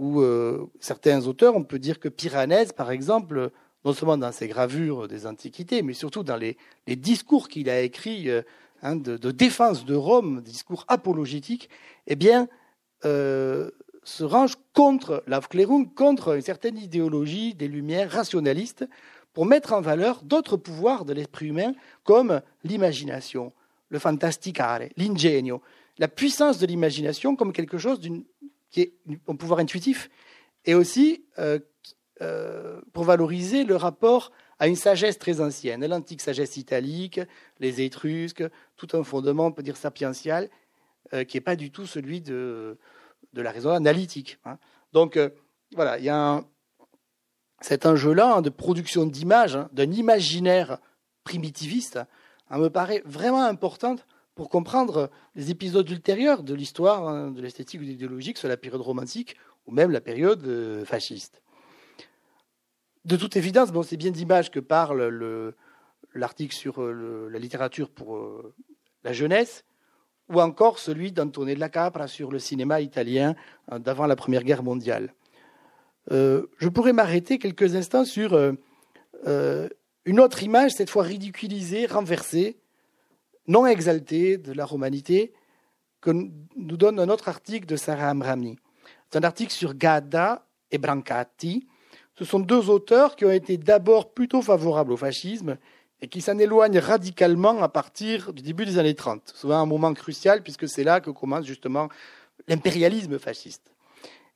euh, certains auteurs, on peut dire que Piranèse, par exemple, non seulement dans ses gravures des Antiquités, mais surtout dans les, discours qu'il a écrits euh, hein, de, défense de Rome, discours apologétiques, eh bien, euh, se range contre l'Aufklärung, contre une certaine idéologie des Lumières rationalistes, pour mettre en valeur d'autres pouvoirs de l'esprit humain, comme l'imagination, le fantasticare, l'ingegno, la puissance de l'imagination comme quelque chose qui est un pouvoir intuitif, et aussi euh, euh, pour valoriser le rapport à une sagesse très ancienne, l'antique sagesse italique, les Étrusques, tout un fondement, on peut dire sapiential, euh, qui n'est pas du tout celui de, de la raison analytique. Hein. Donc voilà, il y a un, cet enjeu-là hein, de production d'images, hein, d'un imaginaire primitiviste, me paraît vraiment importante pour comprendre les épisodes ultérieurs de l'histoire de l'esthétique ou de l'idéologie, soit la période romantique ou même la période euh, fasciste. De toute évidence, bon, c'est bien d'images que parle l'article sur euh, la littérature pour euh, la jeunesse, ou encore celui d'Antonio de la Capra sur le cinéma italien d'avant la Première Guerre mondiale. je pourrais m'arrêter quelques instants sur une autre image, cette fois ridiculisée, renversée, non exalté de la romanité que nous donne un autre article de Sarah Amrami. C'est un article sur Gadda et Brancati. Ce sont deux auteurs qui ont été d'abord plutôt favorables au fascisme et qui s'en éloignent radicalement à partir du début des années 30. Souvent un moment crucial puisque c'est là que commence justement l'impérialisme fasciste.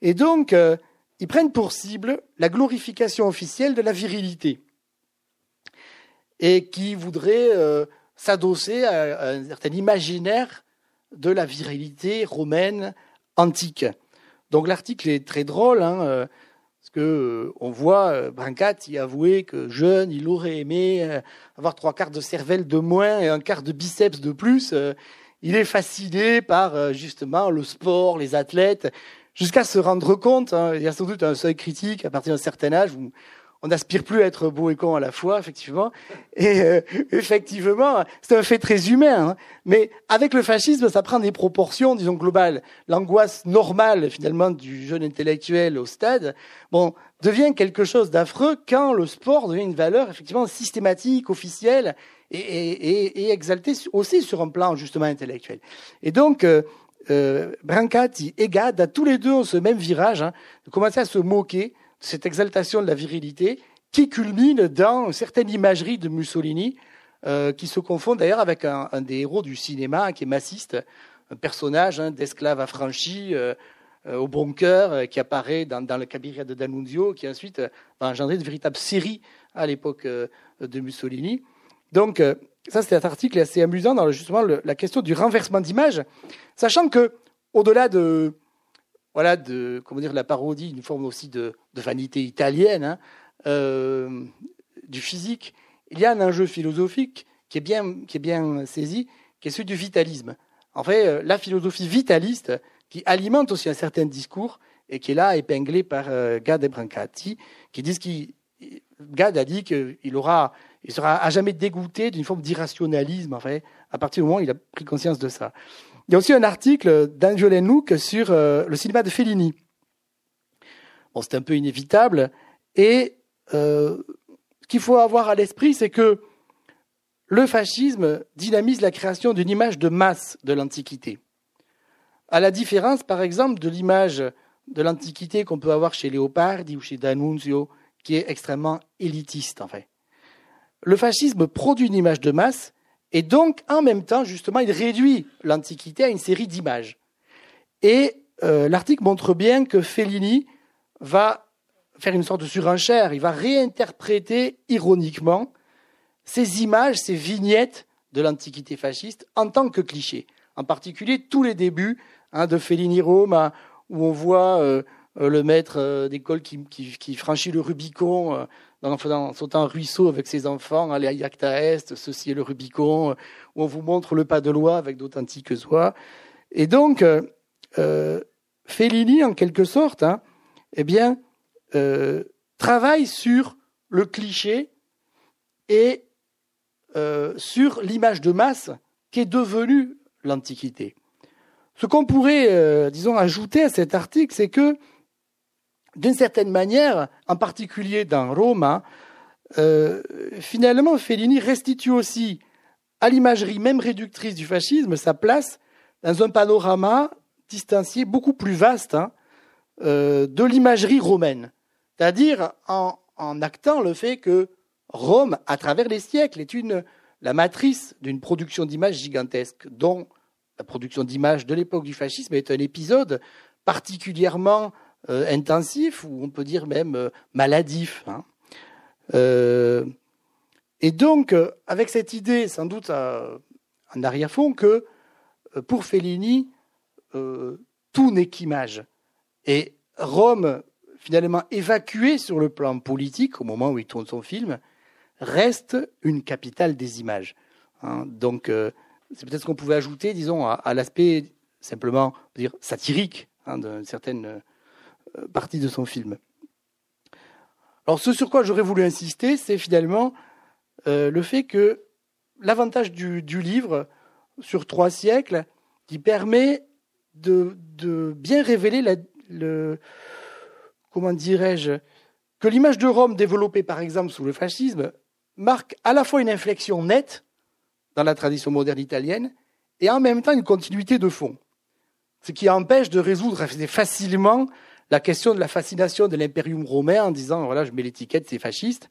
Et donc, euh, ils prennent pour cible la glorification officielle de la virilité et qui voudrait euh, s'adosser à, un certain imaginaire de la virilité romaine antique. Donc l'article est très drôle, hein, euh, parce que euh, on voit euh, Brancati avouer que jeune, il aurait aimé avoir trois quarts de cervelle de moins et un quart de biceps de plus. il est fasciné par justement le sport, les athlètes, jusqu'à se rendre compte, hein, il y a sans doute un seuil critique à partir d'un certain âge où on n'aspire plus à être beau et con à la fois, effectivement. Et euh, effectivement, c'est un fait très humain. Hein. Mais avec le fascisme, ça prend des proportions, disons, globales. L'angoisse normale, finalement, du jeune intellectuel au stade, bon, devient quelque chose d'affreux quand le sport devient une valeur, effectivement, systématique, officielle et, et, et exaltée aussi sur un plan, justement, intellectuel. Et donc, euh, euh, Brancati et Gad, à tous les deux, ont ce même virage, hein, de commencer à se moquer cette exaltation de la virilité qui culmine dans une certaine imagerie de Mussolini, euh, qui se confond d'ailleurs avec un, des héros du cinéma qui est massiste, un personnage hein, d'esclave affranchi euh, euh, au bon cœur qui apparaît dans, le cabinet de D'Annunzio, qui ensuite va engendrer de véritables séries à l'époque de Mussolini. Donc, ça, c'est un article assez amusant dans justement la question du renversement d'image, sachant que, au-delà de, voilà, de, comment dire, la parodie, une forme aussi de, vanité italienne, hein, euh, du physique, il y a un enjeu philosophique qui est bien, qui est bien saisi, qui est celui du vitalisme. En fait, euh, la philosophie vitaliste qui alimente aussi un certain discours et qui est là épinglé par euh, Gad et Brancati, qui disent qu'il Gad a dit qu'il aura, il sera à jamais dégoûté d'une forme d'irrationalisme, en fait, à partir du moment où il a pris conscience de ça. Il y a aussi un article d'Angelo Nook sur euh, le cinéma de Fellini. Bon, c'est un peu inévitable. Et euh, ce qu'il faut avoir à l'esprit, c'est que le fascisme dynamise la création d'une image de masse de l'Antiquité. À la différence, par exemple, de l'image de l'Antiquité qu'on peut avoir chez Léopardi ou chez D'Annunzio, qui est extrêmement élitiste, en fait. Le fascisme produit une image de masse et donc, en même temps, justement, il réduit l'Antiquité à une série d'images. Et euh, l'article montre bien que Fellini va faire une sorte de surenchère, il va réinterpréter ironiquement ces images, ces vignettes de l'Antiquité fasciste en tant que clichés. En particulier, tous les débuts hein, de Fellini Rome, hein, où on voit euh, euh, le maître d'école qui, qui, franchit le Rubicon dans, sautant un ruisseau avec ses enfants, aller à Yacta Est, ceci est le Rubicon, où on vous montre le pas de loi avec d'authentiques oies. Et donc, euh, euh, Fellini, en quelque sorte, hein, eh bien, euh, travaille sur le cliché et sur l'image de masse qui est devenue l'Antiquité. Ce qu'on pourrait, disons, ajouter à cet article, c'est que d'une certaine manière, en particulier dans Roma, euh, finalement, Fellini restitue aussi à l'imagerie même réductrice du fascisme sa place dans un panorama distancié beaucoup plus vaste hein, euh, de l'imagerie romaine. C'est-à-dire en, actant le fait que Rome, à travers les siècles, est la matrice d'une production d'images gigantesque, dont la production d'images de l'époque du fascisme est un épisode particulièrement intensif, ou on peut dire même euh, maladif. Hein. Euh, et donc, avec cette idée, sans doute en arrière-fond, que pour Fellini, tout n'est qu'image. Et Rome, finalement évacuée sur le plan politique au moment où il tourne son film, reste une capitale des images. Hein. donc, c'est peut-être ce qu'on pouvait ajouter, disons, à, l'aspect simplement dire satirique hein, d'une certaine euh, partie de son film. Alors ce sur quoi j'aurais voulu insister, c'est finalement euh, le fait que l'avantage du, livre sur trois siècles, qui permet de, bien révéler le, comment dirais-je, que l'image de Rome développée par exemple sous le fascisme marque à la fois une inflexion nette dans la tradition moderne italienne et en même temps une continuité de fond. Ce qui empêche de résoudre facilement la question de la fascination de l'impérium romain en disant, voilà, je mets l'étiquette, c'est fasciste.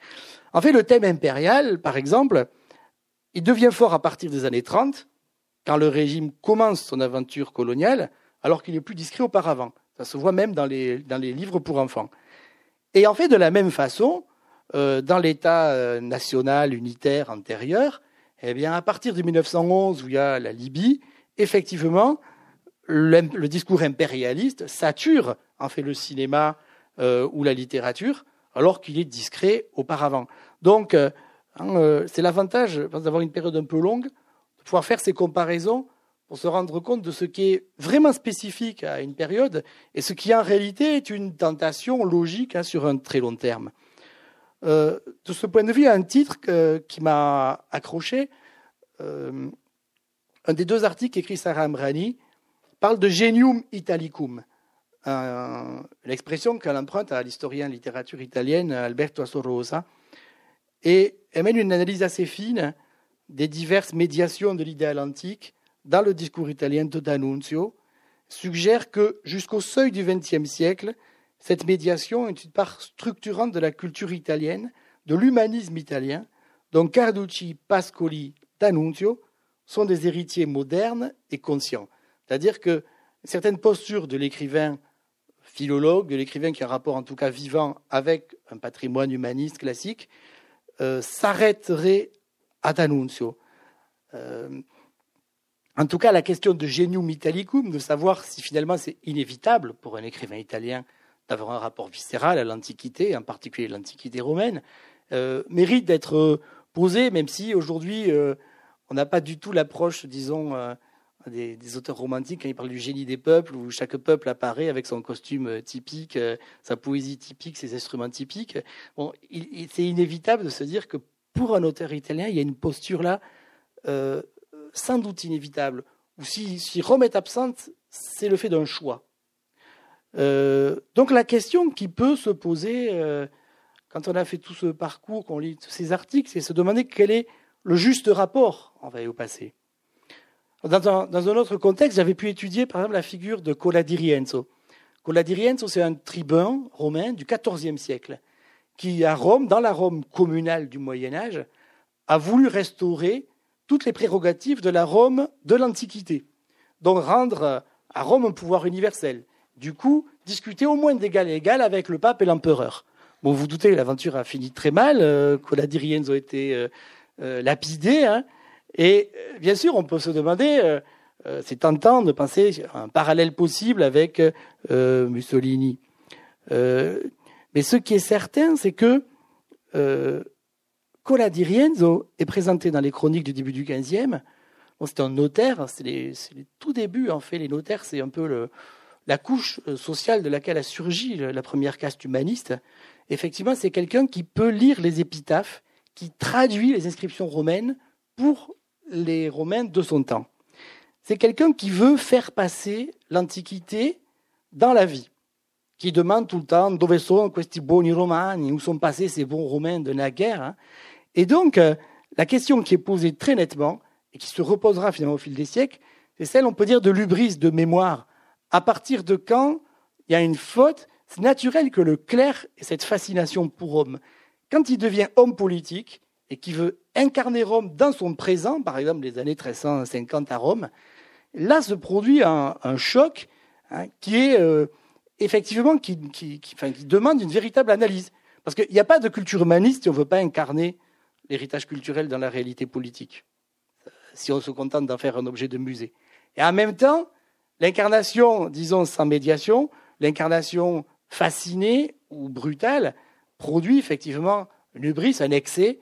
En fait, le thème impérial, par exemple, il devient fort à partir des années 30, quand le régime commence son aventure coloniale, alors qu'il est plus discret auparavant. Ça se voit même dans les, dans les livres pour enfants. Et en fait, de la même façon, euh, dans l'État euh, national unitaire antérieur, eh bien, à partir de 1911, où il y a la Libye, effectivement, le, discours impérialiste sature en fait le cinéma euh, ou la littérature, alors qu'il est discret auparavant. Donc, euh, hein, euh, c'est l'avantage d'avoir une période un peu longue, de pouvoir faire ces comparaisons pour se rendre compte de ce qui est vraiment spécifique à une période et ce qui en réalité est une tentation logique hein, sur un très long terme. de ce point de vue, il y a un titre qui m'a accroché. un des deux articles qu'écrit Sarah Amrani parle de genium italicum, l'expression qu'elle emprunte à l'historien littérature italienne Alberto Assorosa, et mène une analyse assez fine des diverses médiations de l'idéal antique dans le discours italien de D'Annunzio, suggère que jusqu'au seuil du XXe siècle, cette médiation est une part structurante de la culture italienne, de l'humanisme italien, dont Carducci, Pascoli, D'Annunzio sont des héritiers modernes et conscients. C'est-à-dire que certaines postures de l'écrivain philologue, de l'écrivain qui a un rapport en tout cas vivant avec un patrimoine humaniste classique, euh, s'arrêteraient à D'Annunzio. Euh, en tout cas, la question de genium italicum, de savoir si finalement c'est inévitable pour un écrivain italien d'avoir un rapport viscéral à l'Antiquité, en particulier l'Antiquité romaine, euh, mérite d'être posée, même si aujourd'hui euh, on n'a pas du tout l'approche, disons, euh, des, auteurs romantiques quand ils parlent du génie des peuples, où chaque peuple apparaît avec son costume typique, sa poésie typique, ses instruments typiques. Bon, c'est inévitable de se dire que pour un auteur italien, il y a une posture là sans doute inévitable, ou si, Rome est absente, c'est le fait d'un choix. Euh, donc la question qui peut se poser euh, quand on a fait tout ce parcours, qu'on lit tous ces articles, c'est se demander quel est le juste rapport envers au passé. Dans un, autre contexte, j'avais pu étudier par exemple la figure de Cola di Rienzo. Cola di Rienzo, c'est un tribun romain du XIVe siècle qui, à Rome, dans la Rome communale du Moyen Âge, a voulu restaurer toutes les prérogatives de la Rome de l'Antiquité. Donc rendre à Rome un pouvoir universel. Du coup, discuter au moins d'égal à égal avec le pape et l'empereur. Bon, vous, doutez, l'aventure a fini très mal, euh, que la Diriens ont été euh, euh, lapidés. Hein. Et bien sûr, on peut se demander, c'est tentant de penser un parallèle possible avec Mussolini. mais ce qui est certain, c'est que Cola di Rienzo est présenté dans les chroniques du début du XVe. c'est un notaire, c'est les, tout début en fait. Les notaires, c'est un peu la couche euh, sociale de laquelle a surgi la première caste humaniste. Effectivement, c'est quelqu'un qui peut lire les épitaphes, qui traduit les inscriptions romaines pour les Romains de son temps. C'est quelqu'un qui veut faire passer l'Antiquité dans la vie, qui demande tout le temps dove questi buoni où sont passés ces bons Romains de naguère. Hein. Et donc, euh, la question qui est posée très nettement, et qui se reposera finalement au fil des siècles, c'est celle, on peut dire, de l'ubris, de mémoire. À partir de quand il y a une faute, c'est naturel que le clerc ait cette fascination pour Rome. Quand il devient homme politique et qu'il veut incarner Rome dans son présent, par exemple les années 1350 à Rome, là se produit un, choc hein, qui est euh, effectivement qui, qui, qui, qui, demande une véritable analyse. Parce qu'il n'y a pas de culture humaniste si on ne veut pas incarner l'héritage culturel dans la réalité politique, si on se contente d'en faire un objet de musée. Et en même temps, l'incarnation, disons, sans médiation, l'incarnation fascinée ou brutale, produit effectivement une hubris, un excès.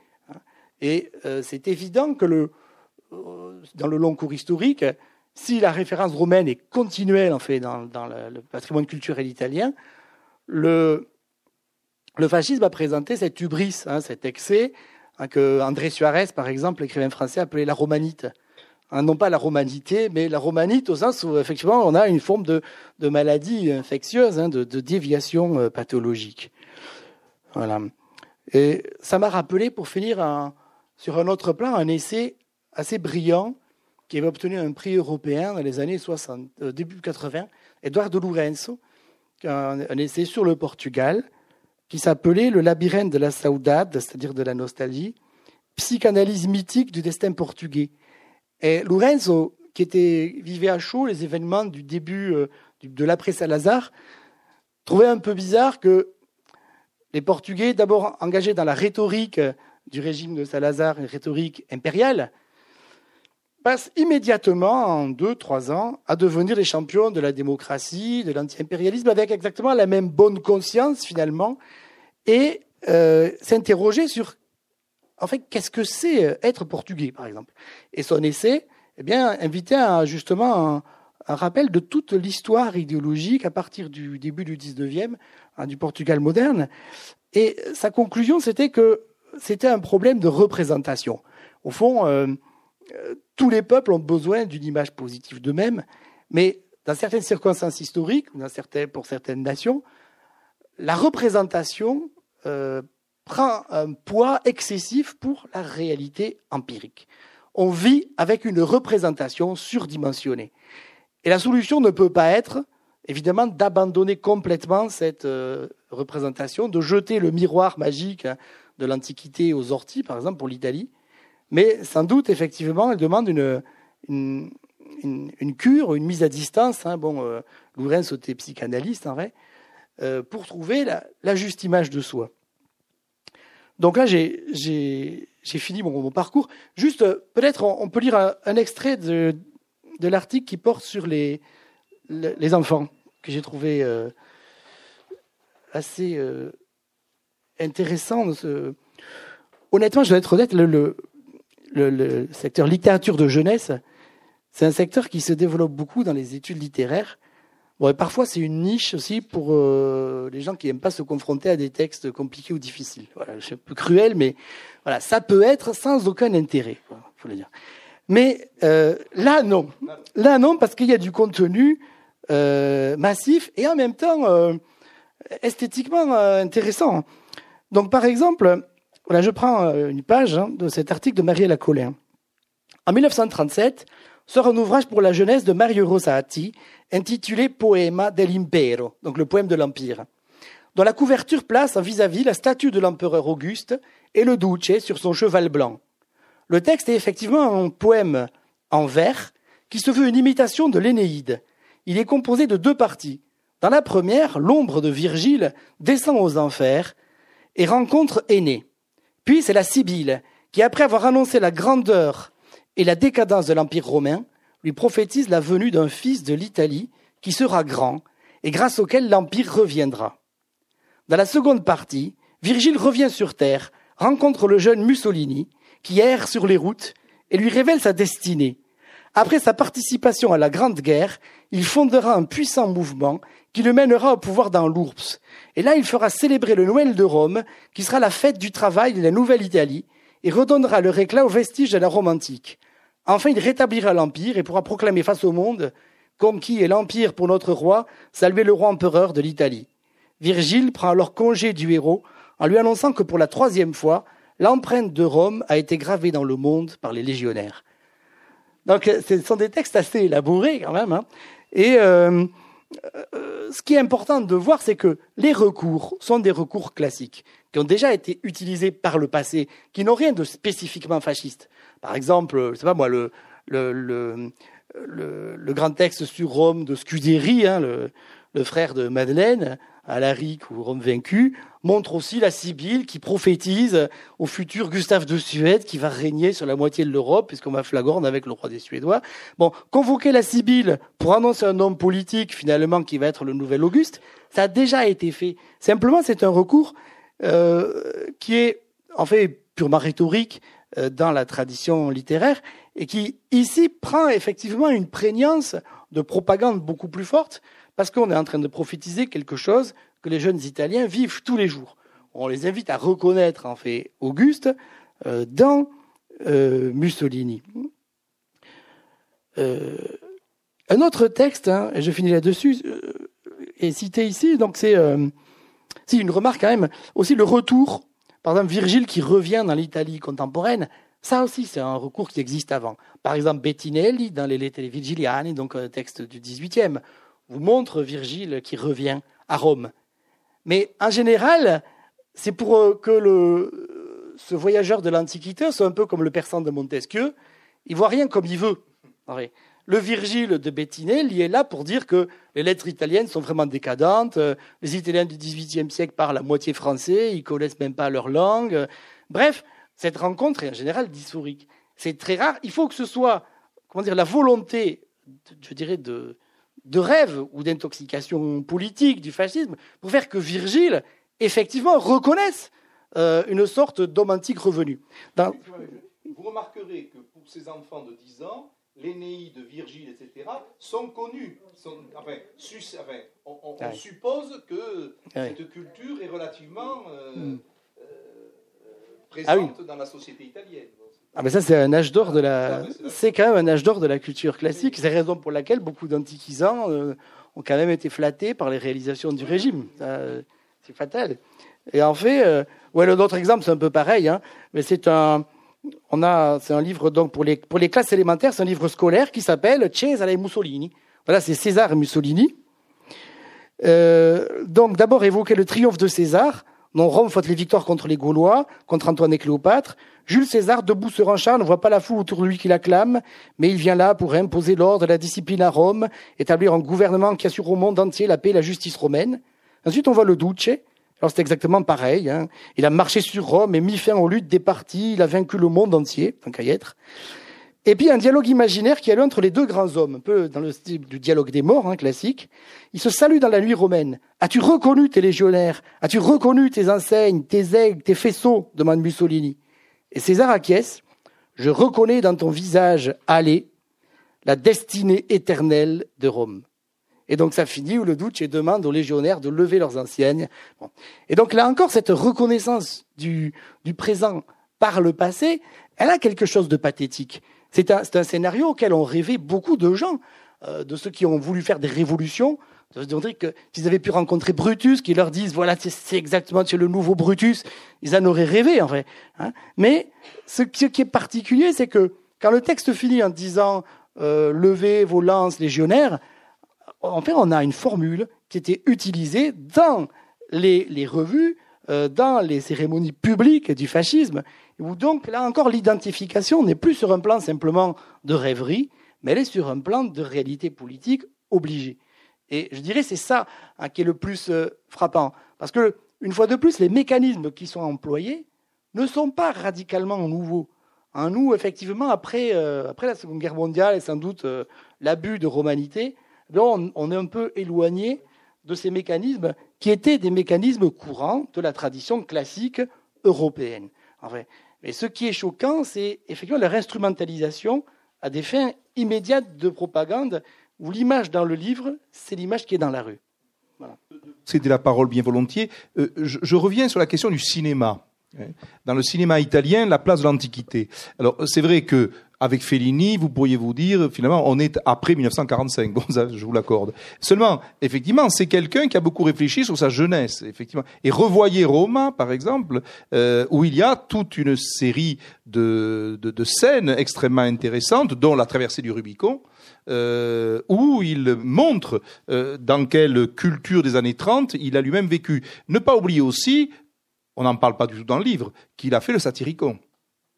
Et euh, c'est évident que euh, dans le long cours historique, si la référence romaine est continuelle en fait dans, le, patrimoine culturel italien, le, fascisme a présenté cette hubris, hein, cet excès, Hein, que André Suarez, par exemple, l'écrivain français, appelait la romanite. Hein, non pas la romanité, mais la romanite au sens où effectivement on a une forme de, maladie infectieuse, de, déviation euh, pathologique. Voilà. Et ça m'a rappelé, pour finir, sur un autre plan, un essai assez brillant qui avait obtenu un prix européen dans les années 60, euh, début 80, Eduardo Lourenço, un, essai sur le Portugal, qui s'appelait Le labyrinthe de la saudade, c'est-à-dire de la nostalgie, psychanalyse mythique du destin portugais. Et Lorenzo, qui vivait à chaud les événements du début euh, de l'après-Salazar, trouvait un peu bizarre que les Portugais, d'abord engagés dans la rhétorique du régime de Salazar, une rhétorique impériale, passent immédiatement, en deux, trois ans, à devenir les champions de la démocratie, de l'anti-impérialisme, avec exactement la même bonne conscience, finalement, et euh, s'interroger sur, en fait, qu'est-ce que c'est euh, être portugais, par exemple. Et son essai, eh bien, invitait à, justement un, rappel de toute l'histoire idéologique à partir du début du 19e, hein, du Portugal moderne. Et sa conclusion, c'était que c'était un problème de représentation. Au fond, euh, tous les peuples ont besoin d'une image positive d'eux-mêmes, mais dans certaines circonstances historiques, pour certaines nations, la représentation euh, prend un poids excessif pour la réalité empirique. On vit avec une représentation surdimensionnée. Et la solution ne peut pas être, évidemment, d'abandonner complètement cette euh, représentation, de jeter le miroir magique hein, de l'Antiquité aux orties, par exemple, pour l'Italie. Mais sans doute, effectivement, elle demande une, une, cure, une mise à distance. Hein, bon, euh, était psychanalyste, en vrai, euh, pour trouver la, juste image de soi. Donc là, j'ai fini mon, parcours. Juste, euh, peut-être, on, peut lire un, extrait de, l'article qui porte sur les, enfants, que j'ai trouvé euh, assez intéressant. Honnêtement, je dois être honnête, le, le, le secteur littérature de jeunesse, c'est un secteur qui se développe beaucoup dans les études littéraires. Bon, et parfois, c'est une niche aussi pour euh, les gens qui n'aiment pas se confronter à des textes compliqués ou difficiles. Voilà, c'est un peu cruel, mais voilà, ça peut être sans aucun intérêt, faut le dire. Mais euh, là, non. Là, non, parce qu'il y a du contenu euh, massif et en même temps euh, esthétiquement euh, intéressant. Donc, par exemple, voilà, je prends euh, une page hein, de cet article de Mariella Collin. En 1937, sort un ouvrage pour la jeunesse de Mario Rosati, intitulé Poema dell'Impero, donc le poème de l'Empire, dont la couverture place vis-à-vis la statue de l'empereur Auguste et le Duce sur son cheval blanc. Le texte est effectivement un poème en vers qui se veut une imitation de l'Énéide. Il est composé de deux parties. Dans la première, l'ombre de Virgile descend aux enfers et rencontre Aîné. Puis c'est la Sibylle qui, après avoir annoncé la grandeur et la décadence de l'Empire romain lui prophétise la venue d'un fils de l'Italie qui sera grand et grâce auquel l'Empire reviendra. Dans la seconde partie, Virgile revient sur Terre, rencontre le jeune Mussolini qui erre sur les routes et lui révèle sa destinée. Après sa participation à la Grande Guerre, il fondera un puissant mouvement qui le mènera au pouvoir dans l'Ourps. Et là, il fera célébrer le Noël de Rome, qui sera la fête du travail de la Nouvelle-Italie, et redonnera le éclat aux vestiges de la Rome antique. Enfin, il rétablira l'Empire et pourra proclamer face au monde, comme qui est l'Empire pour notre roi, saluer le roi empereur de l'Italie. Virgile prend alors congé du héros en lui annonçant que pour la troisième fois, l'empreinte de Rome a été gravée dans le monde par les légionnaires. Donc, ce sont des textes assez élaborés quand même. Hein. Et euh, ce qui est important de voir, c'est que les recours sont des recours classiques, qui ont déjà été utilisés par le passé, qui n'ont rien de spécifiquement fasciste. Par exemple, je sais pas moi, le, grand texte sur Rome de Scuderi, hein, le frère de Madeleine, Alaric ou Rome vaincu, montre aussi la Sibylle qui prophétise au futur Gustave de Suède qui va régner sur la moitié de l'Europe, puisqu'on va flagorne avec le roi des Suédois. Bon, convoquer la Sibylle pour annoncer un homme politique finalement qui va être le nouvel Auguste, ça a déjà été fait. Simplement, c'est un recours euh, qui est en fait purement rhétorique euh, dans la tradition littéraire et qui ici prend effectivement une prégnance de propagande beaucoup plus forte parce qu'on est en train de prophétiser quelque chose que les jeunes Italiens vivent tous les jours. On les invite à reconnaître en fait Auguste euh, dans euh, Mussolini. Euh, un autre texte, hein, et je finis là-dessus, est cité ici, donc c'est une remarque quand même, aussi le retour, par exemple Virgile qui revient dans l'Italie contemporaine, ça aussi c'est un recours qui existe avant. Par exemple Bettinelli dans les Lettere Virgiliani, donc un texte du XVIIIe, vous montre Virgile qui revient à Rome. Mais en général, c'est pour euh, que le, ce voyageur de l'Antiquité soit un peu comme le persan de Montesquieu. Il voit rien comme il veut. Le Virgile de Bettinelli est là pour dire que les lettres italiennes sont vraiment décadentes. Les Italiens du XVIIIe siècle parlent à moitié français, ils connaissent même pas leur langue. Bref, cette rencontre est en général dysphorique. C'est très rare. Il faut que ce soit, comment dire, la volonté, je dirais, de, de rêve ou d'intoxication politique du fascisme pour faire que Virgile, effectivement, reconnaisse euh, une sorte d'homme antique revenu. Vous remarquerez que pour ces enfants de 10 ans, l'Énéide, Virgile, etc., sont connus. enfin, on, suppose que cette culture est relativement euh, hmm. euh, présente ah dans la société italienne. Ah mais ça c'est un âge d'or de la, c'est quand même un âge d'or de la culture classique. C'est la raison pour laquelle beaucoup d'antiquisants euh, ont quand même été flattés par les réalisations du régime. C'est fatal. Et en fait, ouais, l'autre exemple c'est un peu pareil, hein, mais c'est un, on a, c'est un livre donc pour les, pour les classes élémentaires, c'est un livre scolaire qui s'appelle Cesare Mussolini. Voilà, c'est César et Mussolini. Euh, donc d'abord évoquer le triomphe de César, dont Rome faute les victoires contre les Gaulois, contre Antoine et Cléopâtre. Jules César, debout sur un char, ne voit pas la foule autour de lui qui l'acclame, mais il vient là pour imposer l'ordre et la discipline à Rome, établir un gouvernement qui assure au monde entier la paix et la justice romaine. Ensuite, on voit le Duce, alors c'est exactement pareil. Hein. Il a marché sur Rome et mis fin aux luttes des partis. Il a vaincu le monde entier, tant qu'à y être. Et puis un dialogue imaginaire qui a lieu entre les deux grands hommes, un peu dans le style du dialogue des morts, hein, classique. Ils se saluent dans la nuit romaine. As-tu reconnu tes légionnaires? As-tu reconnu tes enseignes, tes aigles, tes faisceaux? demande Mussolini. Et César acquiesce. Je reconnais dans ton visage, allez, la destinée éternelle de Rome. Et donc ça finit où le Duce demande aux légionnaires de lever leurs anciennes. Et donc là encore, cette reconnaissance du, du, présent par le passé, elle a quelque chose de pathétique. C'est un, scénario auquel ont rêvé beaucoup de gens, euh, de ceux qui ont voulu faire des révolutions, de se dire que s'ils avaient pu rencontrer Brutus, qui leur disent voilà c'est exactement le nouveau Brutus, ils en auraient rêvé en fait. Hein. Mais ce qui, est particulier, c'est que quand le texte finit en disant euh, levez vos lances légionnaires, en fait, on a une formule qui était utilisée dans les, revues, euh, dans les cérémonies publiques du fascisme, où donc, là encore, l'identification n'est plus sur un plan simplement de rêverie, mais elle est sur un plan de réalité politique obligée. Et je dirais c'est ça hein, qui est le plus euh, frappant, parce que une fois de plus, les mécanismes qui sont employés ne sont pas radicalement nouveaux. Hein, nous, effectivement, après, euh, après la Seconde Guerre mondiale et sans doute l'abus de romanité, on, est un peu éloigné de ces mécanismes qui étaient des mécanismes courants de la tradition classique européenne. Mais ce qui est choquant, c'est effectivement leur instrumentalisation à des fins immédiates de propagande, où l'image dans le livre, c'est l'image qui est dans la rue. C'est de la parole bien volontiers. Euh, je, reviens sur la question du cinéma. Hein. Dans le cinéma italien, la place de l'Antiquité. Alors, c'est vrai que avec Fellini, vous pourriez vous dire, finalement, on est après 1945. Bon, ça, je vous l'accorde. Seulement, effectivement, c'est quelqu'un qui a beaucoup réfléchi sur sa jeunesse, effectivement. Et revoyez Roma, par exemple, euh, où il y a toute une série de, scènes extrêmement intéressantes, dont la traversée du Rubicon, euh, où il montre euh, dans quelle culture des années 30 il a lui-même vécu. Ne pas oublier aussi, on n'en parle pas du tout dans le livre, qu'il a fait le Satyricon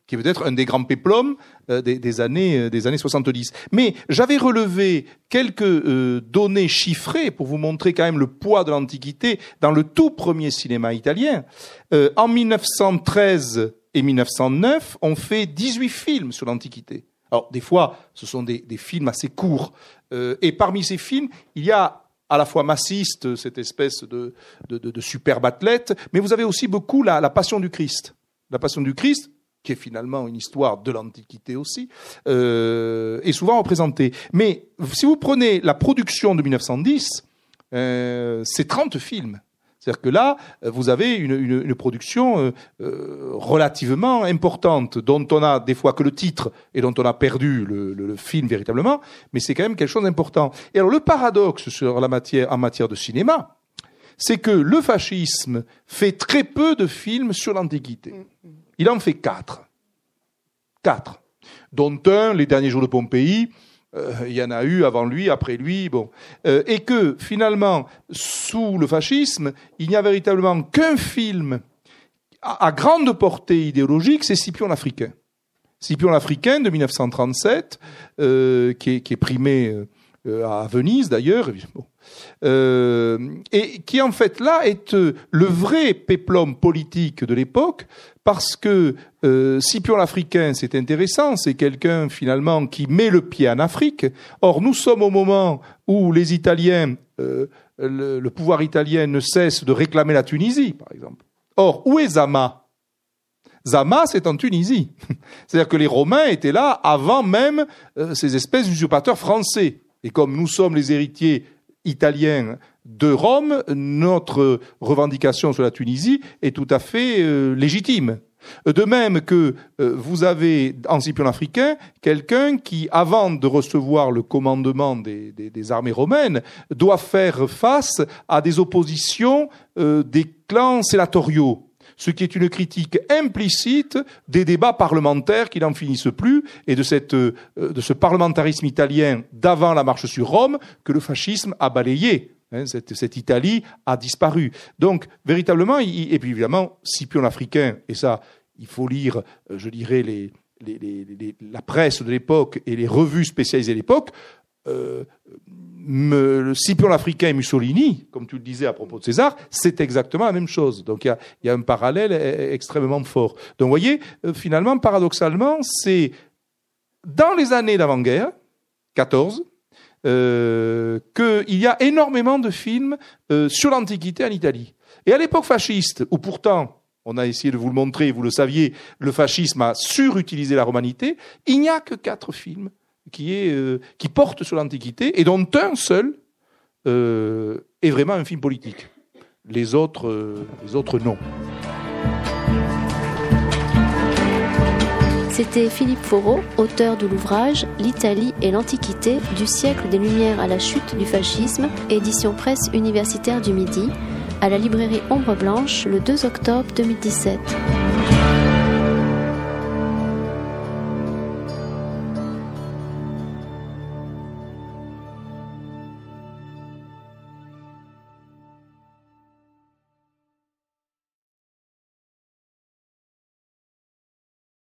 qui est peut-être un des grands péplums euh, des, années euh, des années 70. Mais j'avais relevé quelques euh, données chiffrées pour vous montrer quand même le poids de l'Antiquité dans le tout premier cinéma italien. en 1913 et 1909, on fait 18 films sur l'Antiquité. Alors des fois, ce sont des, films assez courts. et parmi ces films, il y a à la fois massiste, cette espèce de, de, superbe athlète, mais vous avez aussi beaucoup la, la Passion du Christ. La Passion du Christ, qui est finalement une histoire de l'Antiquité aussi, euh, est souvent représentée. Mais si vous prenez la production de 1910, euh, c'est 30 films. C'est-à-dire que là, vous avez une, une, une production euh, relativement importante, dont on a des fois que le titre et dont on a perdu le, le, le film véritablement, mais c'est quand même quelque chose d'important. Et alors le paradoxe sur la matière, en matière de cinéma, c'est que le fascisme fait très peu de films sur l'Antiquité. Mm, mm. Il en fait quatre. Quatre. Dont un, Les derniers jours de Pompéi, euh, il y en a eu avant lui, après lui, bon. Euh, et que finalement, sous le fascisme, il n'y a véritablement qu'un film à, grande portée idéologique, c'est Scipion l'Africain. Scipion l'Africain de 1937, euh, qui, est, qui, est, primé à Venise d'ailleurs, et qui en fait là est le vrai péplum politique de l'époque, parce que euh, Scipion l'Africain, c'est intéressant, c'est quelqu'un finalement qui met le pied en Afrique. Or, nous sommes au moment où les Italiens, euh, le, pouvoir italien ne cesse de réclamer la Tunisie, par exemple. Or, où est Zama? Zama, c'est en Tunisie. [LAUGHS] C'est-à-dire que les Romains étaient là avant même euh, ces espèces d'usurpateurs français. Et comme nous sommes les héritiers italiens de Rome, notre revendication sur la Tunisie est tout à fait euh, légitime. De même que euh, vous avez en Scipion africain quelqu'un qui, avant de recevoir le commandement des, armées romaines, doit faire face à des oppositions euh, des clans sénatoriaux ce qui est une critique implicite des débats parlementaires qui n'en finissent plus et de, cette, de ce parlementarisme italien d'avant la marche sur Rome que le fascisme a balayé. Hein, cette, Italie a disparu. Donc, véritablement, et puis évidemment, Scipion africain, et ça, il faut lire, euh, je dirais, les, la presse de l'époque et les revues spécialisées de l'époque, euh, Scipion africain et Mussolini, comme tu le disais à propos de César, c'est exactement la même chose. Donc il y a, un parallèle e, e, extrêmement fort. Donc vous voyez, euh, finalement, paradoxalement, c'est dans les années d'avant-guerre, 14, euh, qu'il y a énormément de films euh, sur l'Antiquité en Italie. Et à l'époque fasciste, où pourtant, on a essayé de vous le montrer, vous le saviez, le fascisme a surutilisé la romanité, il n'y a que quatre films euh, qui portent sur l'Antiquité, et dont un seul est vraiment un film politique. Les autres, les autres non. C'était Philippe Foreau, auteur de l'ouvrage L'Italie et l'Antiquité, du siècle des Lumières à la chute du fascisme, édition presse universitaire du Midi, à la librairie Ombre Blanche le 2 octobre 2017.